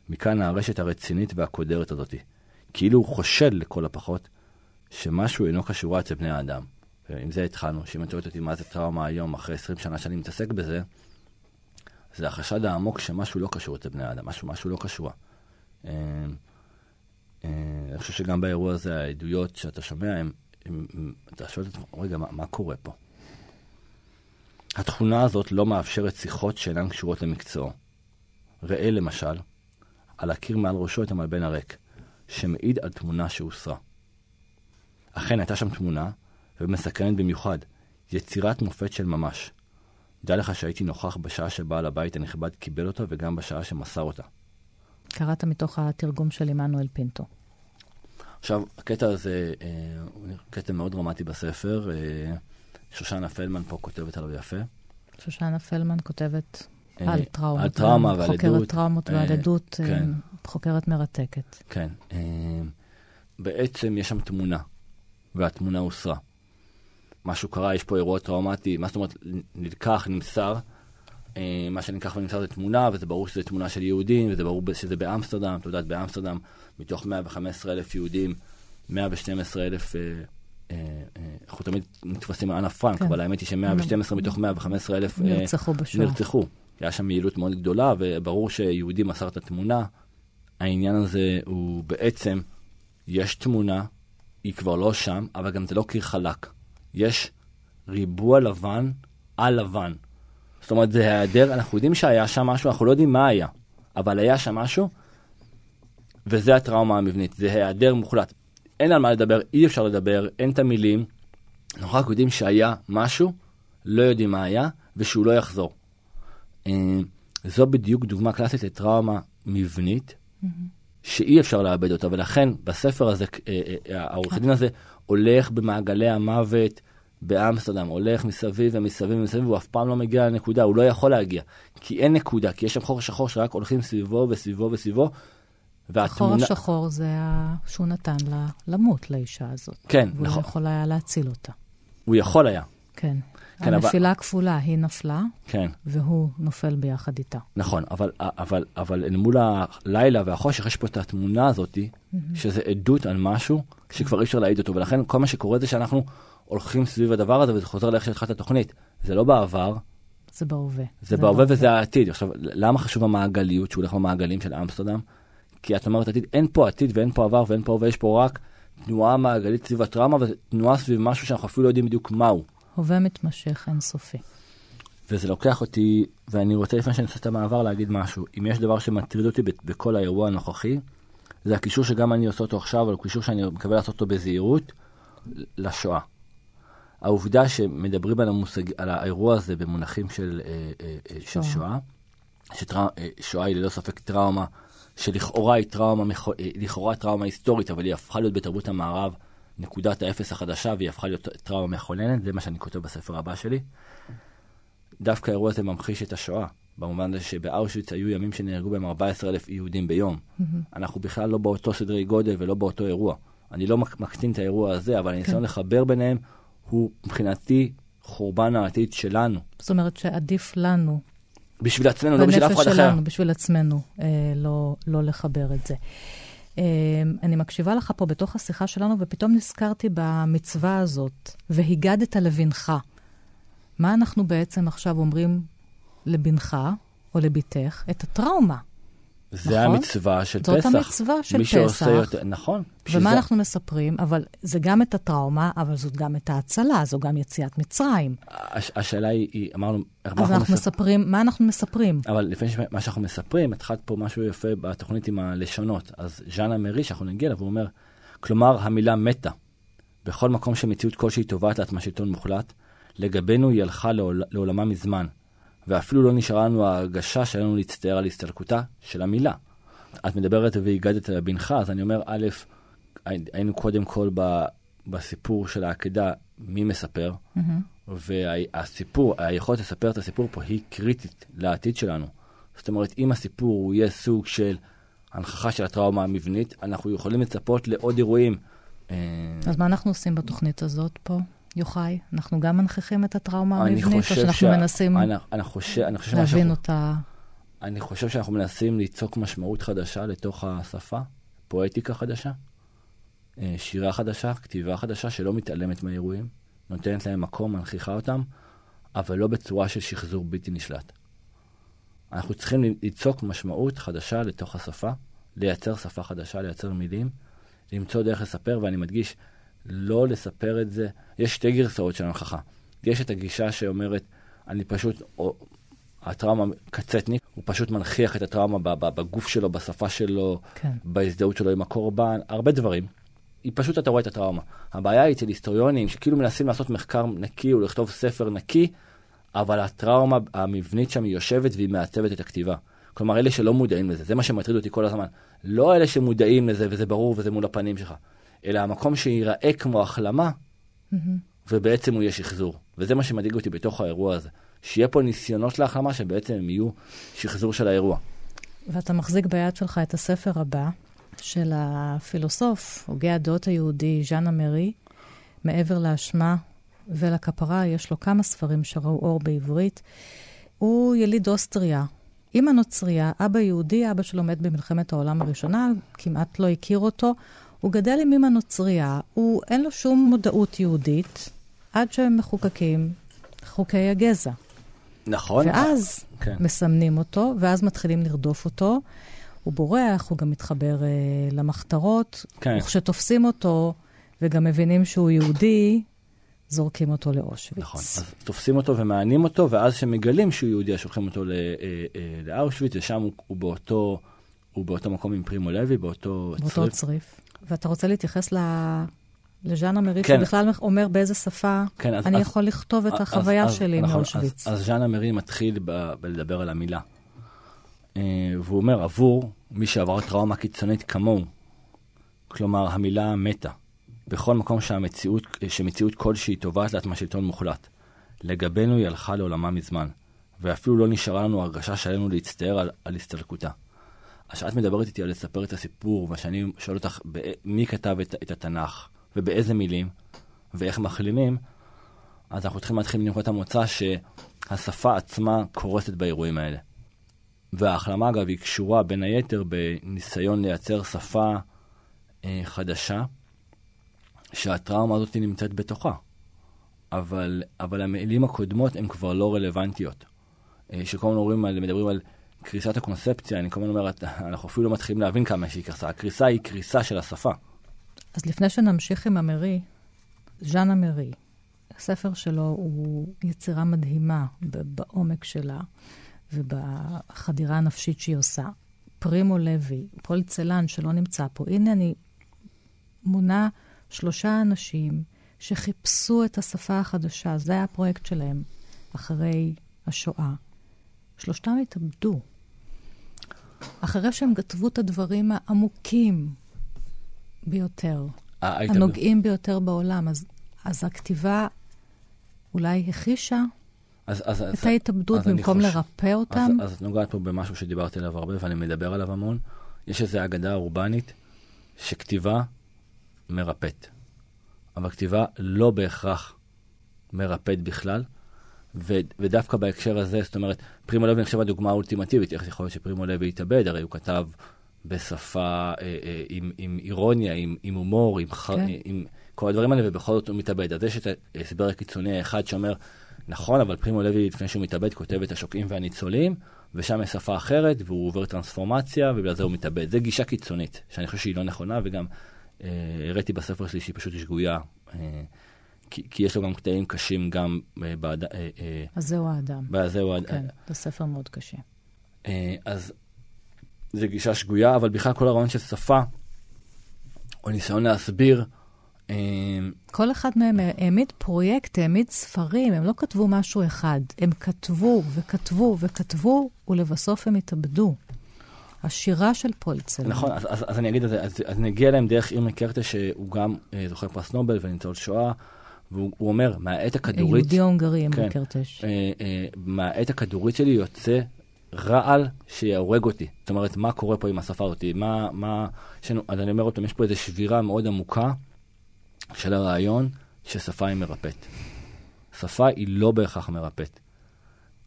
Speaker 3: מכאן הרשת הרצינית והקודרת הזאתי. כאילו הוא חושד לכל הפחות, שמשהו אינו קשורה אצל בני האדם. ועם זה התחלנו, שאם את שואלת אותי מה זה טראומה היום, אחרי 20 שנה שאני מתעסק בזה, זה החשד העמוק שמשהו לא קשור אצל בני האדם, משהו, משהו לא קשור. אה, אה, אני חושב שגם באירוע הזה, העדויות שאתה שומע, הם, הם, הם, אתה שואל את עצמך, רגע, מה, מה קורה פה? התכונה הזאת לא מאפשרת שיחות שאינן קשורות למקצועו. ראה למשל, על הקיר מעל ראשו את המלבן הריק, שמעיד על תמונה שהוסרה. אכן הייתה שם תמונה, ומסקרנת במיוחד, יצירת מופת של ממש. דע לך שהייתי נוכח בשעה שבעל הבית הנכבד קיבל אותה וגם בשעה שמסר אותה.
Speaker 2: קראת מתוך התרגום של עמנואל פינטו.
Speaker 3: עכשיו, הקטע הזה אה, הוא קטע מאוד דרמטי בספר. אה, שושנה פלמן פה כותבת עליו יפה.
Speaker 2: שושנה פלמן כותבת
Speaker 3: אה,
Speaker 2: על טראומה.
Speaker 3: על טראומה ועל
Speaker 2: חוקרת
Speaker 3: עדות.
Speaker 2: טראומות
Speaker 3: אה,
Speaker 2: ועל עדות,
Speaker 3: כן.
Speaker 2: חוקרת מרתקת.
Speaker 3: כן. בעצם יש שם תמונה, והתמונה הוסרה. משהו קרה, יש פה אירוע טראומטי, מה זאת אומרת, נלקח, נמסר. אה, מה שנלקח ונמסר זה תמונה, וזה ברור שזה תמונה של יהודים, וזה ברור שזה באמסטרדם. את יודעת, באמסטרדם, מתוך 115 אלף יהודים, 112 אלף, אה, אה, אנחנו תמיד נתפסים על אנה פרנק,
Speaker 2: כן.
Speaker 3: אבל האמת היא ש-112 מתוך 115 אלף
Speaker 2: נרצחו בשואה.
Speaker 3: נרצחו. היה שם יעילות מאוד גדולה, וברור שיהודי מסר את התמונה. העניין הזה הוא בעצם, יש תמונה, היא כבר לא שם, אבל גם זה לא קיר חלק. יש ריבוע לבן על לבן. זאת אומרת, זה היעדר, אנחנו יודעים שהיה שם משהו, אנחנו לא יודעים מה היה, אבל היה שם משהו, וזה הטראומה המבנית, זה היעדר מוחלט. אין על מה לדבר, אי אפשר לדבר, אין את המילים, אנחנו רק יודעים שהיה משהו, לא יודעים מה היה, ושהוא לא יחזור. אה, זו בדיוק דוגמה קלאסית לטראומה מבנית, שאי אפשר לאבד אותה, ולכן בספר הזה, אה, אה, העורך דין הזה הולך במעגלי המוות באמסטרדם, הולך מסביב ומסביב ומסביב, והוא אף פעם לא מגיע לנקודה, הוא לא יכול להגיע. כי אין נקודה, כי יש שם חור שחור שרק הולכים סביבו וסביבו וסביבו,
Speaker 2: החור
Speaker 3: והתמונה...
Speaker 2: השחור זה ה... שהוא נתן לה למות, לאישה הזאת.
Speaker 3: כן,
Speaker 2: והוא
Speaker 3: נכון.
Speaker 2: יכול היה להציל אותה.
Speaker 3: הוא יכול היה,
Speaker 2: כן.
Speaker 3: כן, אבל-
Speaker 2: הנפילה הכפולה, היא נפלה,
Speaker 3: כן.
Speaker 2: והוא נופל ביחד איתה.
Speaker 3: נכון, אבל, אבל, אבל אל מול הלילה והחושך יש פה את התמונה הזאתי, שזה עדות על משהו שכבר אי אפשר להעיד אותו, ולכן כל מה שקורה זה שאנחנו הולכים סביב הדבר הזה, וזה חוזר לאיך שהתחלת התוכנית. זה לא בעבר,
Speaker 2: זה בהווה.
Speaker 3: זה בהווה וזה העתיד. עכשיו, למה חשוב המעגליות שהוא הולך במעגלים של אמסטרדם? כי את אומרת עתיד, אין פה עתיד ואין פה עבר ואין פה הווה, יש פה רק תנועה מעגלית סביב הטראומה, ותנועה סביב משהו שאנחנו אפילו לא יודעים בדיוק מהו.
Speaker 2: הווה מתמשך אינסופי.
Speaker 3: וזה לוקח אותי, ואני רוצה לפני שאני עושה את המעבר להגיד משהו. אם יש דבר שמטריד אותי בכל האירוע הנוכחי, זה הקישור שגם אני עושה אותו עכשיו, אבל קישור שאני מקווה לעשות אותו בזהירות, לשואה. העובדה שמדברים על, המושג, על האירוע הזה במונחים של, אה, אה, אה, של שואה, ששואה היא ללא ספק טראומה, שלכאורה היא טראומה, לכאורה טראומה היסטורית, אבל היא הפכה להיות בתרבות המערב נקודת האפס החדשה, והיא הפכה להיות טראומה מכוננת, זה מה שאני כותב בספר הבא שלי. דווקא האירוע הזה ממחיש את השואה, במובן הזה שבאושוויץ היו ימים שנהרגו בהם 14,000 יהודים ביום. Mm-hmm. אנחנו בכלל לא באותו סדרי גודל ולא באותו אירוע. אני לא מקטין את האירוע הזה, אבל הניסיון כן. לחבר ביניהם הוא מבחינתי חורבן העתיד שלנו.
Speaker 2: זאת אומרת שעדיף לנו.
Speaker 3: בשביל עצמנו, לא בשביל אף אחד אחר. בנפש שלנו,
Speaker 2: בשביל עצמנו, אה, לא, לא לחבר את זה. אה, אני מקשיבה לך פה בתוך השיחה שלנו, ופתאום נזכרתי במצווה הזאת, והגדת לבנך. מה אנחנו בעצם עכשיו אומרים לבנך או לבתך? את הטראומה.
Speaker 3: זה נכון? המצווה של
Speaker 2: זאת
Speaker 3: פסח.
Speaker 2: זאת המצווה של
Speaker 3: מי
Speaker 2: פסח.
Speaker 3: שעושה יותר, נכון.
Speaker 2: ומה זה... אנחנו מספרים? אבל זה גם את הטראומה, אבל זאת גם את ההצלה, זו גם יציאת מצרים.
Speaker 3: הש, השאלה היא, היא אמרנו,
Speaker 2: אז אנחנו, אנחנו מספ... מספרים, מה אנחנו מספרים?
Speaker 3: אבל לפני מה שאנחנו מספרים, התחלת פה משהו יפה בתוכנית עם הלשונות. אז ז'אנה מרי, שאנחנו נגיע אליו, הוא אומר, כלומר, המילה מתה. בכל מקום שמציאות כלשהי תובעת לעצמה שלטון מוחלט, לגבינו היא הלכה לעול, לעולמה מזמן. ואפילו לא נשארה לנו ההרגשה שלנו להצטער על הסתלקותה של המילה. את מדברת והגדת לבנך, אז אני אומר, א', היינו קודם כל ב, בסיפור של העקדה, מי מספר, mm-hmm. והסיפור, היכולת לספר את הסיפור פה היא קריטית לעתיד שלנו. זאת אומרת, אם הסיפור הוא יהיה סוג של הנכחה של הטראומה המבנית, אנחנו יכולים לצפות לעוד אירועים.
Speaker 2: אה, אז מה אנחנו עושים בתוכנית הזאת פה? יוחאי, אנחנו גם מנכיחים את הטראומה המבנית, או שאנחנו ש... מנסים אני, אני חושב, אני חושב להבין שאנחנו, אותה?
Speaker 3: אני חושב שאנחנו מנסים ליצוק משמעות חדשה לתוך השפה, פואטיקה חדשה, אה, שירה חדשה, כתיבה חדשה שלא מתעלמת מהאירועים, נותנת להם מקום, מנכיחה אותם, אבל לא בצורה של שחזור בלתי נשלט. אנחנו צריכים ליצוק משמעות חדשה לתוך השפה, לייצר שפה חדשה, לייצר מילים, למצוא דרך לספר, ואני מדגיש, לא לספר את זה. יש שתי גרסאות של הנכחה. יש את הגישה שאומרת, אני פשוט, או, הטראומה קצטניק, הוא פשוט מנכיח את הטראומה בגוף שלו, בשפה שלו, כן. בהזדהות שלו עם הקורבן, הרבה דברים. היא פשוט, אתה רואה את הטראומה. הבעיה היא אצל היסטוריונים שכאילו מנסים לעשות מחקר נקי או לכתוב ספר נקי, אבל הטראומה המבנית שם היא יושבת והיא מעצבת את הכתיבה. כלומר, אלה שלא מודעים לזה, זה מה שמטריד אותי כל הזמן. לא אלה שמודעים לזה וזה ברור וזה מול הפנים שלך. אלא המקום שייראה כמו החלמה, mm-hmm. ובעצם הוא יהיה שחזור. וזה מה שמדאיג אותי בתוך האירוע הזה. שיהיה פה ניסיונות להחלמה שבעצם הם יהיו שחזור של האירוע.
Speaker 2: ואתה מחזיק ביד שלך את הספר הבא של הפילוסוף, הוגה הדעות היהודי, ז'אנה מרי, מעבר לאשמה ולכפרה, יש לו כמה ספרים שראו אור בעברית. הוא יליד אוסטריה. אימא נוצריה, אבא יהודי, אבא שלו מת במלחמת העולם הראשונה, כמעט לא הכיר אותו. הוא גדל עם אמא נוצרייה, הוא, אין לו שום מודעות יהודית, עד שהם מחוקקים חוקי הגזע.
Speaker 3: נכון.
Speaker 2: ואז כן. מסמנים אותו, ואז מתחילים לרדוף אותו. הוא בורח, הוא גם מתחבר אה, למחתרות. כן. וכשתופסים אותו, וגם מבינים שהוא יהודי, זורקים אותו לאושוויץ.
Speaker 3: נכון, אז תופסים אותו ומענים אותו, ואז כשמגלים שהוא יהודי, אז שולחים אותו אה, אה, לאושוויץ, ושם הוא, הוא, באותו, הוא באותו מקום עם פרימו לוי, באותו,
Speaker 2: באותו צריף. צריף. ואתה רוצה להתייחס ל... לז'אנה מרי, כן. שבכלל אומר באיזה שפה כן, אז, אני אז, יכול לכתוב את אז, החוויה אז, שלי מאושוויץ.
Speaker 3: אז, אז ז'אנה מרי מתחיל ב, בלדבר על המילה. Uh, והוא אומר, עבור מי שעבר טראומה קיצונית כמוהו, כלומר, המילה מתה, בכל מקום שהמציאות, שמציאות כלשהי תובעת לעצמה שלטון מוחלט. לגבינו היא הלכה לעולמה מזמן, ואפילו לא נשארה לנו הרגשה שעלינו להצטער על, על הסתלקותה. כשאת מדברת איתי על לספר את הסיפור, ושאני שואל אותך מי כתב את, את התנ"ך, ובאיזה מילים, ואיך מחלימים, אז אנחנו צריכים להתחיל מנקודת המוצא שהשפה עצמה קורסת באירועים האלה. וההחלמה, אגב, היא קשורה בין היתר בניסיון לייצר שפה אה, חדשה, שהטראומה הזאת נמצאת בתוכה. אבל, אבל המילים הקודמות הן כבר לא רלוונטיות. אה, שכל הזמן מדברים על קריסת הקונספציה, אני הזמן אומר, אנחנו אפילו לא מתחילים להבין כמה שהיא קרסה. הקריסה היא קריסה של השפה.
Speaker 2: אז לפני שנמשיך עם המרי, ז'אנה מרי, הספר שלו הוא יצירה מדהימה בעומק שלה ובחדירה הנפשית שהיא עושה. פרימו לוי, פול צלן שלא נמצא פה. הנה אני מונה שלושה אנשים שחיפשו את השפה החדשה, זה היה הפרויקט שלהם אחרי השואה. שלושתם התאבדו. אחרי שהם כתבו את הדברים העמוקים ביותר, הנוגעים ביותר בעולם, אז, אז הכתיבה אולי אז, אז, את אז, ההתאבדות אז במקום חוש... לרפא אותם?
Speaker 3: אז, אז את נוגעת פה במשהו שדיברתי עליו הרבה ואני מדבר עליו המון. יש איזו אגדה אורבנית שכתיבה מרפאת. אבל כתיבה לא בהכרח מרפאת בכלל, ו, ודווקא בהקשר הזה, זאת אומרת, פרימו לוי נחשב הדוגמה האולטימטיבית, איך יכול להיות שפרימו לוי התאבד? הרי הוא כתב בשפה אה, אה, עם, עם אירוניה, עם, עם הומור, עם, כן. עם, עם כל הדברים האלה, ובכל זאת הוא מתאבד. אז יש את ההסבר הקיצוני האחד שאומר, נכון, אבל פרימו לוי, לפני שהוא מתאבד, כותב את השוקעים והניצולים, ושם יש שפה אחרת, והוא עובר טרנספורמציה, ובגלל זה הוא מתאבד. זו גישה קיצונית, שאני חושב שהיא לא נכונה, וגם אה, הראיתי בספר שלי שהיא פשוט שגויה. אה, כי, כי יש לו גם קטעים קשים גם אה, בעד... אה,
Speaker 2: אה, אז זהו האדם.
Speaker 3: זהו האדם.
Speaker 2: כן, זה ספר מאוד קשה.
Speaker 3: אז זו גישה שגויה, אבל בכלל כל הרעיון של שפה, או ניסיון להסביר,
Speaker 2: כל אחד מהם העמיד פרויקט, העמיד ספרים, הם לא כתבו משהו אחד, הם כתבו וכתבו וכתבו, ולבסוף הם התאבדו. השירה של פולצל.
Speaker 3: נכון, אז, אז, אז אני אגיד את זה, אז, אז נגיע אליהם דרך אירמה קרטה, שהוא גם אה, זוכר פרס נובל וניצול שואה, והוא אומר, מהעת הכדורית...
Speaker 2: יהודי הונגרי, כן, קרטש. אה,
Speaker 3: אה, מהעת הכדורית שלי יוצא רעל שיהורג אותי. זאת אומרת, מה קורה פה עם השפה אותי? מה, מה... שנו, אז אני אומר עוד פעם, יש פה איזו שבירה מאוד עמוקה של הרעיון ששפה היא מרפאת. שפה היא לא בהכרח מרפאת.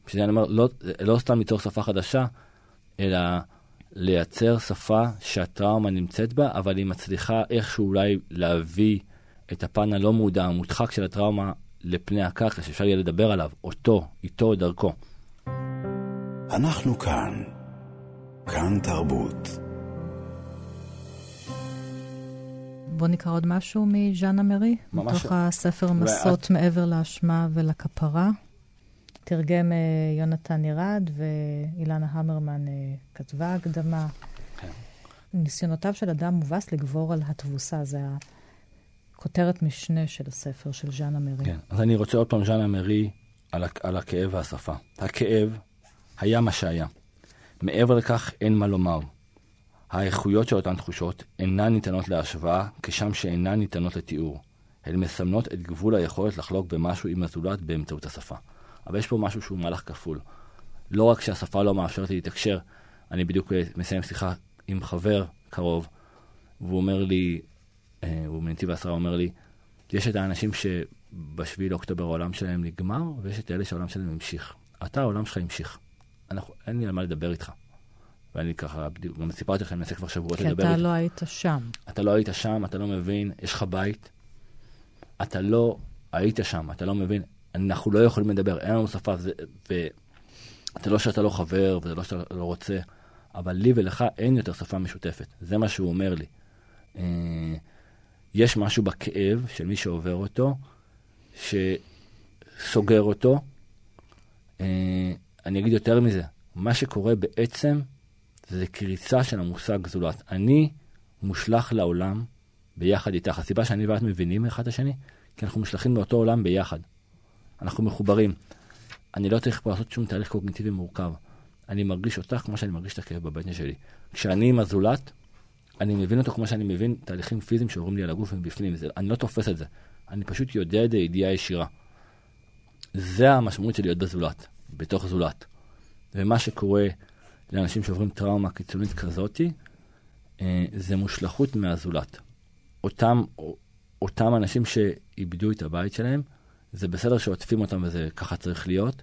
Speaker 3: בשביל אני אומר, לא, לא סתם ליצור שפה חדשה, אלא לייצר שפה שהטראומה נמצאת בה, אבל היא מצליחה איכשהו אולי להביא את הפן הלא מודע, המודחק של הטראומה, לפני הקרקע, שאפשר יהיה לדבר עליו, אותו, איתו, דרכו.
Speaker 1: אנחנו כאן. כאן תרבות.
Speaker 2: בוא נקרא עוד משהו מז'אנה מרי, ממש... מתוך הספר מסות ואת... מעבר לאשמה ולכפרה. תרגם uh, יונתן ירד ואילנה המרמן uh, כתבה הקדמה. כן. ניסיונותיו של אדם מובס לגבור על התבוסה, זה הכותרת משנה של הספר של ז'אנה מרי.
Speaker 3: כן, אז אני רוצה עוד פעם ז'אנה מרי על, על הכאב והשפה. הכאב היה מה שהיה. מעבר לכך אין מה לומר. האיכויות של אותן תחושות אינן ניתנות להשוואה, כשם שאינן ניתנות לתיאור. הן מסמנות את גבול היכולת לחלוק במשהו עם הזולת באמצעות השפה. אבל יש פה משהו שהוא מהלך כפול. לא רק שהשפה לא מאפשרת לי להתקשר, אני בדיוק מסיים שיחה עם חבר קרוב, והוא אומר לי, הוא מנתיב העשרה אומר לי, יש את האנשים שבשביעי לאוקטובר העולם שלהם נגמר, ויש את אלה שהעולם שלהם המשיך. אתה, העולם שלך המשיך. אנחנו, אין לי על מה לדבר איתך. ואני ככה, גם סיפרתי לכם, אני מנסה כבר שבועות לדבר איתך.
Speaker 2: כי אתה לא היית שם.
Speaker 3: אתה לא היית שם, אתה לא מבין, יש לך בית. אתה לא היית שם, אתה לא מבין. אנחנו לא יכולים לדבר, אין לנו שפה, זה, ואתה לא שאתה לא חבר, וזה לא שאתה לא רוצה, אבל לי ולך אין יותר שפה משותפת. זה מה שהוא אומר לי. יש משהו בכאב של מי שעובר אותו, שסוגר אותו. אה, אני אגיד יותר מזה, מה שקורה בעצם זה קריצה של המושג זולת. אני מושלך לעולם ביחד איתך. הסיבה שאני ואת מבינים אחד את השני, כי אנחנו מושלכים לאותו עולם ביחד. אנחנו מחוברים. אני לא צריך פה לעשות שום תהליך קוגניטיבי מורכב. אני מרגיש אותך כמו שאני מרגיש את הכאב בבטן שלי. כשאני עם הזולת, אני מבין אותו כמו שאני מבין תהליכים פיזיים שעוברים לי על הגוף מבפנים. זה, אני לא תופס את זה. אני פשוט יודע את זה ידיעה ישירה. זה המשמעות של להיות בזולת, בתוך זולת. ומה שקורה לאנשים שעוברים טראומה קיצונית כזאתי, אה, זה מושלכות מהזולת. אותם, אותם אנשים שאיבדו את הבית שלהם, זה בסדר שעוטפים אותם וזה ככה צריך להיות,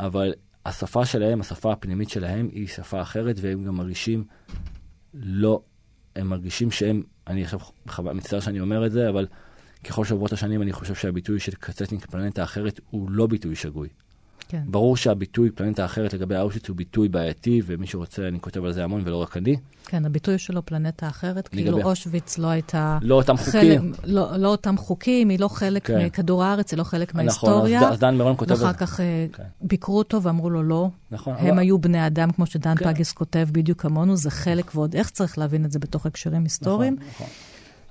Speaker 3: אבל השפה שלהם, השפה הפנימית שלהם, היא שפה אחרת, והם גם מרגישים לא, הם מרגישים שהם, אני עכשיו מצטער שאני אומר את זה, אבל ככל שעוברות השנים אני חושב שהביטוי של קצצניק פלנטה אחרת הוא לא ביטוי שגוי.
Speaker 2: כן.
Speaker 3: ברור שהביטוי פלנטה אחרת לגבי אושוויץ הוא ביטוי בעייתי, ומי שרוצה, אני כותב על זה המון ולא רק אני.
Speaker 2: כן, הביטוי שלו פלנטה אחרת,
Speaker 3: לגבי-
Speaker 2: כאילו אושוויץ לא הייתה...
Speaker 3: לא אותם חוקים.
Speaker 2: לא, לא אותם חוקים, היא לא חלק
Speaker 3: כן.
Speaker 2: מכדור הארץ, היא לא חלק
Speaker 3: נכון,
Speaker 2: מההיסטוריה.
Speaker 3: אז- אז דן מירון כותב...
Speaker 2: ואחר. כך אה,
Speaker 3: כן.
Speaker 2: ביקרו אותו ואמרו לו לא.
Speaker 3: נכון,
Speaker 2: הם
Speaker 3: אבל-
Speaker 2: היו בני אדם, כמו שדן
Speaker 3: כן.
Speaker 2: פגיס כותב, בדיוק כמונו, זה חלק, ועוד איך צריך להבין את זה בתוך הקשרים היסטוריים.
Speaker 3: נכון, נכון.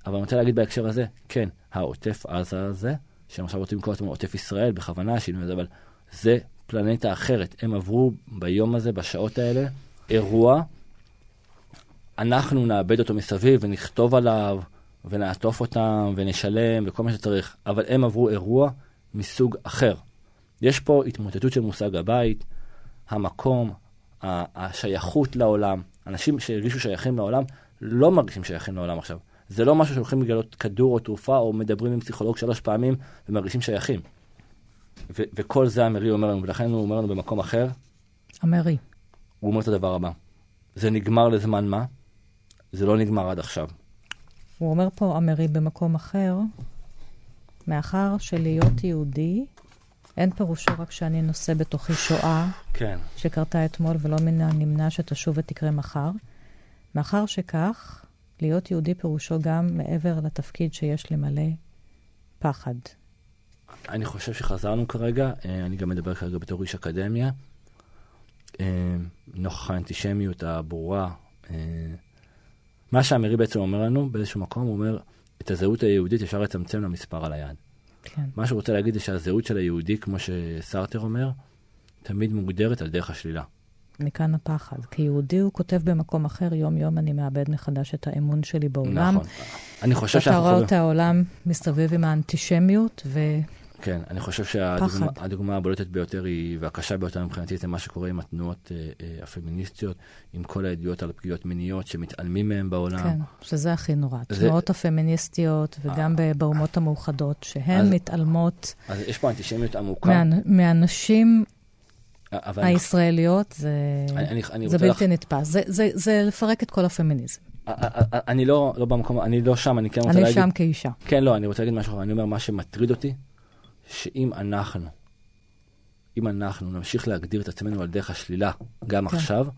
Speaker 3: אבל אני רוצה להגיד בהקשר הזה, כן, העוטף עזה הזה, שהם עכשיו רוצים לקרוא לעצמם עוטף ישראל, בכוונה שינו את זה, אבל זה פלנטה אחרת. הם עברו ביום הזה, בשעות האלה, אירוע, אנחנו נאבד אותו מסביב ונכתוב עליו, ונעטוף אותם, ונשלם, וכל מה שצריך, אבל הם עברו אירוע מסוג אחר. יש פה התמוטטות של מושג הבית, המקום, השייכות לעולם. אנשים שהרגישו שייכים לעולם, לא מרגישים שייכים לעולם עכשיו. זה לא משהו שהולכים לגלות כדור או תרופה, או מדברים עם פסיכולוג שלוש פעמים ומרגישים שייכים. ו- וכל זה המרי אומר לנו, ולכן הוא אומר לנו במקום אחר,
Speaker 2: המרי.
Speaker 3: הוא אומר את הדבר הבא. זה נגמר לזמן מה? זה לא נגמר עד עכשיו.
Speaker 2: הוא אומר פה, המרי במקום אחר, מאחר שלהיות יהודי, אין פירושו רק שאני נושא בתוכי שואה
Speaker 3: כן.
Speaker 2: שקרתה אתמול ולא מן הנמנע שתשוב ותקרה מחר. מאחר שכך, להיות יהודי פירושו גם מעבר לתפקיד שיש למלא פחד.
Speaker 3: אני חושב שחזרנו כרגע, אה, אני גם מדבר כרגע בתור איש אקדמיה. אה, נוכח האנטישמיות הברורה. אה, מה שהמרי בעצם אומר לנו באיזשהו מקום, הוא אומר, את הזהות היהודית אפשר לצמצם למספר על היד.
Speaker 2: כן.
Speaker 3: מה שהוא רוצה להגיד זה שהזהות של היהודי, כמו שסרטר אומר, תמיד מוגדרת על דרך השלילה.
Speaker 2: מכאן הפחד. כיהודי הוא כותב במקום אחר, יום-יום אני מאבד מחדש את האמון שלי בעולם.
Speaker 3: נכון. אני חושב
Speaker 2: אתה
Speaker 3: שאנחנו...
Speaker 2: רואה
Speaker 3: חווים-
Speaker 2: את העולם מסתובב עם האנטישמיות, ו...
Speaker 3: כן, אני חושב שהדוגמה הבולטת ביותר היא, והקשה ביותר מבחינתי, זה מה שקורה עם התנועות אה, אה, הפמיניסטיות, עם כל הידיעות על פגיעות מיניות שמתעלמים מהן בעולם.
Speaker 2: כן, שזה הכי נורא.
Speaker 3: זה-
Speaker 2: תנועות הפמיניסטיות, וגם ב- באומות המאוחדות, שהן
Speaker 3: אז-
Speaker 2: מתעלמות
Speaker 3: אז יש פה אנטישמיות עמוקה. אבל אני-
Speaker 2: הישראליות, זה
Speaker 3: אני- אני- אני
Speaker 2: זה בלתי נתפס. זה- זה- זה לפרק את כל הפמיניזם.
Speaker 3: אני לא לא במקום, אני לא שם, אני כן רוצה
Speaker 2: אני
Speaker 3: להגיד...
Speaker 2: שם כאישה.
Speaker 3: כן, לא, אני רוצה להגיד משהו אחר. אני אומר, מה שמטריד אותי, שאם אנחנו, אם אנחנו נמשיך להגדיר את עצמנו על דרך השלילה, גם
Speaker 2: כן.
Speaker 3: עכשיו, זאת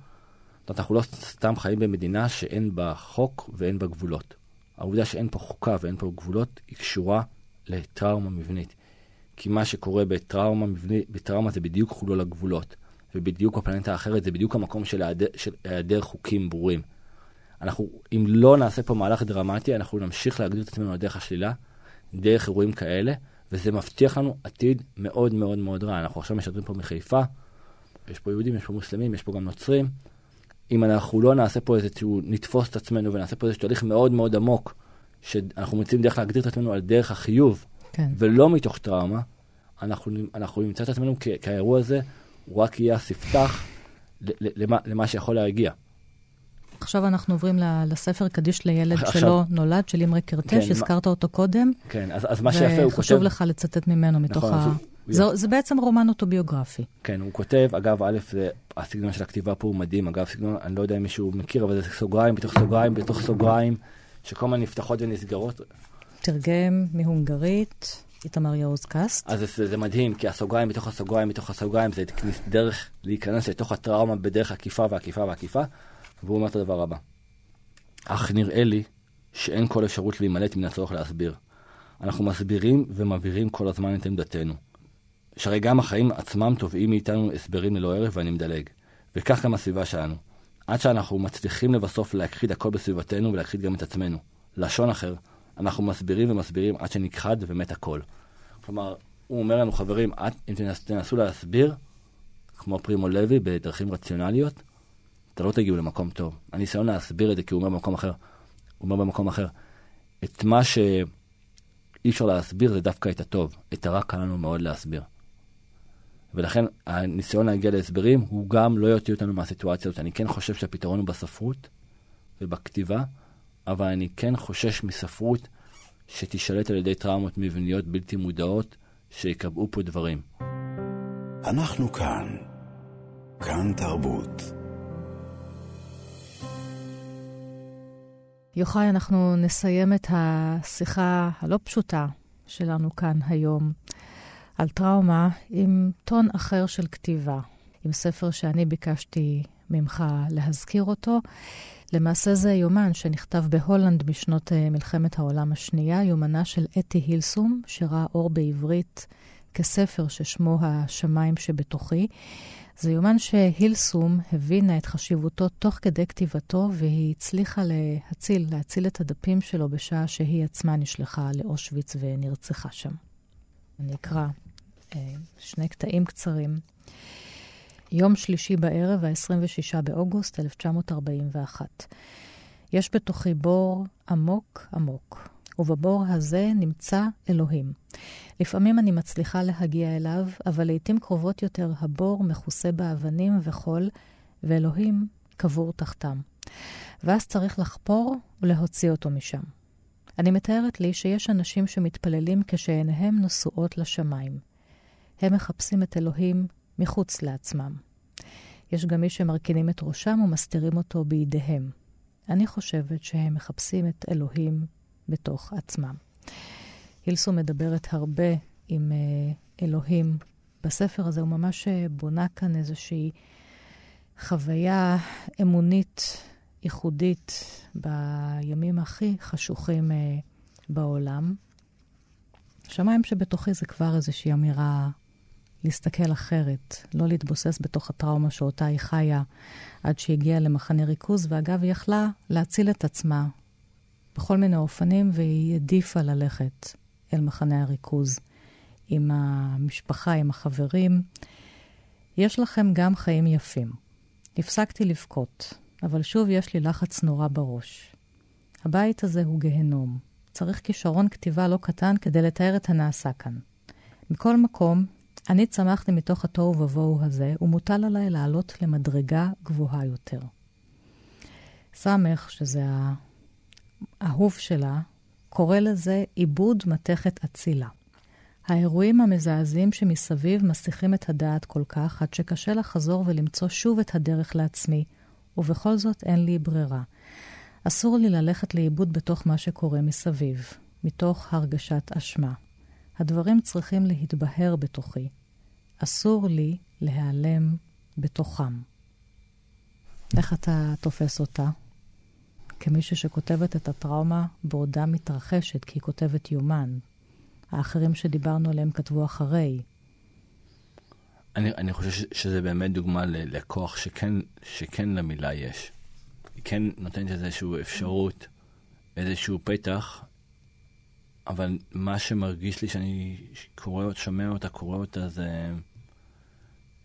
Speaker 3: אומרת, אנחנו לא סתם חיים במדינה שאין בה חוק ואין בה גבולות. העובדה שאין פה חוקה ואין פה גבולות, היא קשורה לטראומה מבנית. כי מה שקורה בטראומה בטראומה זה בדיוק חולול הגבולות. ובדיוק בפלנטה האחרת זה בדיוק המקום של היעדר, של היעדר חוקים ברורים. אנחנו, אם לא נעשה פה מהלך דרמטי, אנחנו נמשיך להגדיר את עצמנו על דרך השלילה, דרך אירועים כאלה, וזה מבטיח לנו עתיד מאוד מאוד מאוד רע. אנחנו עכשיו משדרים פה מחיפה, יש פה יהודים, יש פה מוסלמים, יש פה גם נוצרים. אם אנחנו לא נעשה פה איזשהו, נתפוס את עצמנו ונעשה פה איזשהו תהליך מאוד מאוד עמוק, שאנחנו מוצאים דרך להגדיר את עצמנו על דרך החיוב,
Speaker 2: כן.
Speaker 3: ולא מתוך טראומה, אנחנו, אנחנו נמצא את עצמנו כי, האירוע הזה, הוא רק יהיה הספתח למה, למה שיכול להגיע.
Speaker 2: עכשיו אנחנו עוברים לספר קדיש לילד
Speaker 3: עכשיו-
Speaker 2: שלא נולד, של אמרי
Speaker 3: כן,
Speaker 2: קרטש,
Speaker 3: מה-
Speaker 2: הזכרת אותו קודם.
Speaker 3: כן, אז, אז מה שיפה, הוא כותב...
Speaker 2: וחשוב לך לצטט ממנו מתוך
Speaker 3: נכון,
Speaker 2: ה...
Speaker 3: הוא-
Speaker 2: זה, זה בעצם רומן אוטוביוגרפי.
Speaker 3: כן, הוא כותב, אגב, א', זה, הסגנון של הכתיבה פה הוא מדהים, אגב, סגנון, אני לא יודע אם מישהו מכיר, אבל זה סוגריים בתוך סוגריים בתוך סוגריים, שכל הזמן נפתחות ונסגרות.
Speaker 2: תרגם מהונגרית, איתמר יעוז קאסט.
Speaker 3: אז זה, זה מדהים, כי הסוגריים בתוך הסוגריים בתוך הסוגריים, זה דרך להיכנס לתוך הטראומה בדרך עקיפה ועקיפה ועקיפה, והוא אומר את הדבר הבא. אך נראה לי שאין כל אפשרות להימלט מן הצורך להסביר. אנחנו מסבירים ומבהירים כל הזמן את עמדתנו. שהרי גם החיים עצמם תובעים מאיתנו הסברים ללא ערב ואני מדלג. וכך גם הסביבה שלנו. עד שאנחנו מצליחים לבסוף להכחיד הכל בסביבתנו ולהכחיד גם את עצמנו. לשון אחר, אנחנו מסבירים ומסבירים עד שנכחד ומת הכל. כלומר, הוא אומר לנו, חברים, את, אם תנס, תנסו להסביר, כמו פרימו לוי, בדרכים רציונליות, אתה לא תגיעו למקום טוב. הניסיון להסביר את זה, כי הוא אומר במקום אחר, הוא אומר במקום אחר, את מה שאי אפשר להסביר זה דווקא את הטוב, את הרע קל לנו מאוד להסביר. ולכן הניסיון להגיע להסברים הוא גם לא יוציא אותנו מהסיטואציה הזאת. אני כן חושב שהפתרון הוא בספרות ובכתיבה, אבל אני כן חושש מספרות שתישלט על ידי טראומות מבניות בלתי מודעות, שיקבעו פה דברים.
Speaker 1: אנחנו כאן. כאן תרבות.
Speaker 2: יוחאי, אנחנו נסיים את השיחה הלא פשוטה שלנו כאן היום על טראומה עם טון אחר של כתיבה, עם ספר שאני ביקשתי ממך להזכיר אותו. למעשה זה יומן שנכתב בהולנד בשנות אה, מלחמת העולם השנייה, יומנה של אתי הילסום, שראה אור בעברית כספר ששמו השמיים שבתוכי. זה יומן שהילסום הבינה את חשיבותו תוך כדי כתיבתו, והיא הצליחה להציל, להציל את הדפים שלו בשעה שהיא עצמה נשלחה לאושוויץ ונרצחה שם. אני אקרא אה, שני קטעים קצרים. יום שלישי בערב, ה-26 באוגוסט 1941. יש בתוכי בור עמוק עמוק, ובבור הזה נמצא אלוהים. לפעמים אני מצליחה להגיע אליו, אבל לעתים קרובות יותר הבור מכוסה באבנים וחול, ואלוהים קבור תחתם. ואז צריך לחפור ולהוציא אותו משם. אני מתארת לי שיש אנשים שמתפללים כשעיניהם נשואות לשמיים. הם מחפשים את אלוהים מחוץ לעצמם. יש גם מי שמרכינים את ראשם ומסתירים אותו בידיהם. אני חושבת שהם מחפשים את אלוהים בתוך עצמם. הילסו מדברת הרבה עם uh, אלוהים בספר הזה, הוא ממש אה, בונה כאן איזושהי חוויה אמונית ייחודית בימים הכי חשוכים uh, בעולם. שמיים שבתוכי זה כבר איזושהי אמירה להסתכל אחרת, לא להתבוסס בתוך הטראומה שאותה היא חיה עד שהגיעה למחנה ריכוז, ואגב, היא יכלה להציל את עצמה בכל מיני אופנים, והיא העדיפה ללכת אל מחנה הריכוז עם המשפחה, עם החברים. יש לכם גם חיים יפים. הפסקתי לבכות, אבל שוב יש לי לחץ נורא בראש. הבית הזה הוא גהנום. צריך כישרון כתיבה לא קטן כדי לתאר את הנעשה כאן. מכל מקום, אני צמחתי מתוך התוהו ובוהו הזה, ומוטל עליי לעלות למדרגה גבוהה יותר. סמך, שזה האהוב שלה, קורא לזה עיבוד מתכת אצילה. האירועים המזעזעים שמסביב מסיחים את הדעת כל כך, עד שקשה לחזור ולמצוא שוב את הדרך לעצמי, ובכל זאת אין לי ברירה. אסור לי ללכת לאיבוד בתוך מה שקורה מסביב, מתוך הרגשת אשמה. הדברים צריכים להתבהר בתוכי. אסור לי להיעלם בתוכם. איך אתה תופס אותה? כמישהי שכותבת את הטראומה בעודה מתרחשת, כי היא כותבת יומן. האחרים שדיברנו עליהם כתבו אחרי.
Speaker 3: אני, אני חושב שזה באמת דוגמה לכוח שכן, שכן למילה יש. היא כן נותנת איזושהי אפשרות, איזשהו פתח אבל מה שמרגיש לי שאני קורא, שומע אותה, קורא אותה, זה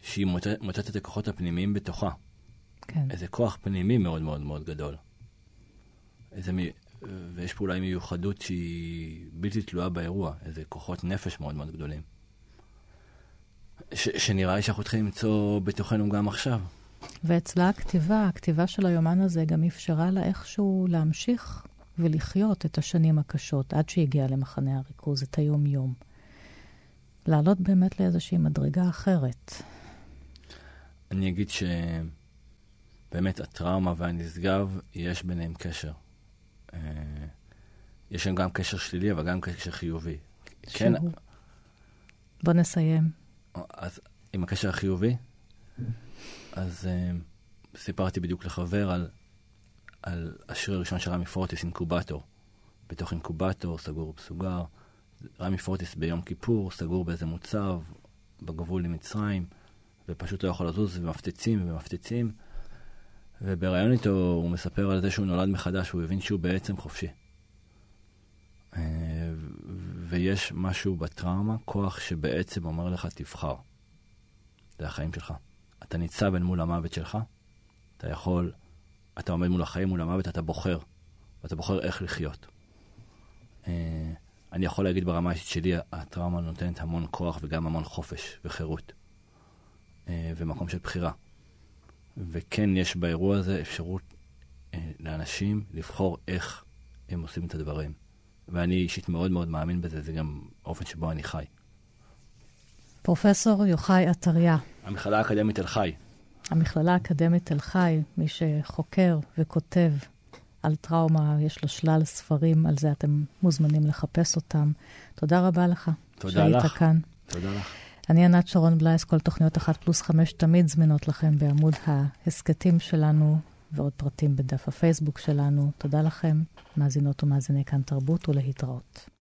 Speaker 3: שהיא מוצאת, מוצאת את הכוחות הפנימיים בתוכה.
Speaker 2: כן.
Speaker 3: איזה כוח פנימי מאוד מאוד מאוד גדול. איזה, ויש פה אולי מיוחדות שהיא בלתי תלויה באירוע, איזה כוחות נפש מאוד מאוד גדולים. ש, שנראה לי שאנחנו צריכים למצוא בתוכנו גם עכשיו.
Speaker 2: ואצלה הכתיבה, הכתיבה של היומן הזה גם אפשרה לה איכשהו להמשיך ולחיות את השנים הקשות עד שהגיע למחנה הריכוז, את היום-יום. לעלות באמת לאיזושהי מדרגה אחרת.
Speaker 3: אני אגיד שבאמת הטראומה והנשגב, יש ביניהם קשר. אה, יש שם גם קשר שלילי, אבל גם קשר חיובי.
Speaker 2: כן. בוא נסיים.
Speaker 3: אז עם הקשר החיובי, אז uh, סיפרתי בדיוק לחבר על על השיר הראשון של רמי פורטיס, אינקובטור. בתוך אינקובטור, סגור בסוגר. רמי פורטיס ביום כיפור, סגור באיזה מוצב, בגבול עם מצרים, ופשוט לא יכול לזוז, ומפציצים ומפציצים. ובריאיון איתו הוא מספר על זה שהוא נולד מחדש, הוא הבין שהוא בעצם חופשי. אה, ויש משהו בטראומה, כוח שבעצם אומר לך, תבחר. זה החיים שלך. אתה ניצב אל מול המוות שלך, אתה יכול אתה עומד מול החיים, מול המוות, אתה בוחר. ואתה בוחר איך לחיות. אה, אני יכול להגיד ברמה האישית שלי, הטראומה נותנת המון כוח וגם המון חופש וחירות. אה, ומקום של בחירה. וכן, יש באירוע הזה אפשרות אה, לאנשים לבחור איך הם עושים את הדברים. ואני אישית מאוד מאוד מאמין בזה, זה גם האופן שבו אני חי.
Speaker 2: פרופסור יוחאי עטריה.
Speaker 3: המכללה האקדמית תל חי.
Speaker 2: המכללה האקדמית תל חי, מי שחוקר וכותב על טראומה, יש לו שלל ספרים על זה, אתם מוזמנים לחפש אותם. תודה רבה לך.
Speaker 3: תודה לך.
Speaker 2: שהיית כאן.
Speaker 3: תודה לך.
Speaker 2: אני ענת שרון בלייס, כל תוכניות אחת פלוס חמש תמיד זמינות לכם בעמוד ההסכתים שלנו, ועוד פרטים בדף הפייסבוק שלנו. תודה לכם, מאזינות ומאזיני כאן תרבות, ולהתראות.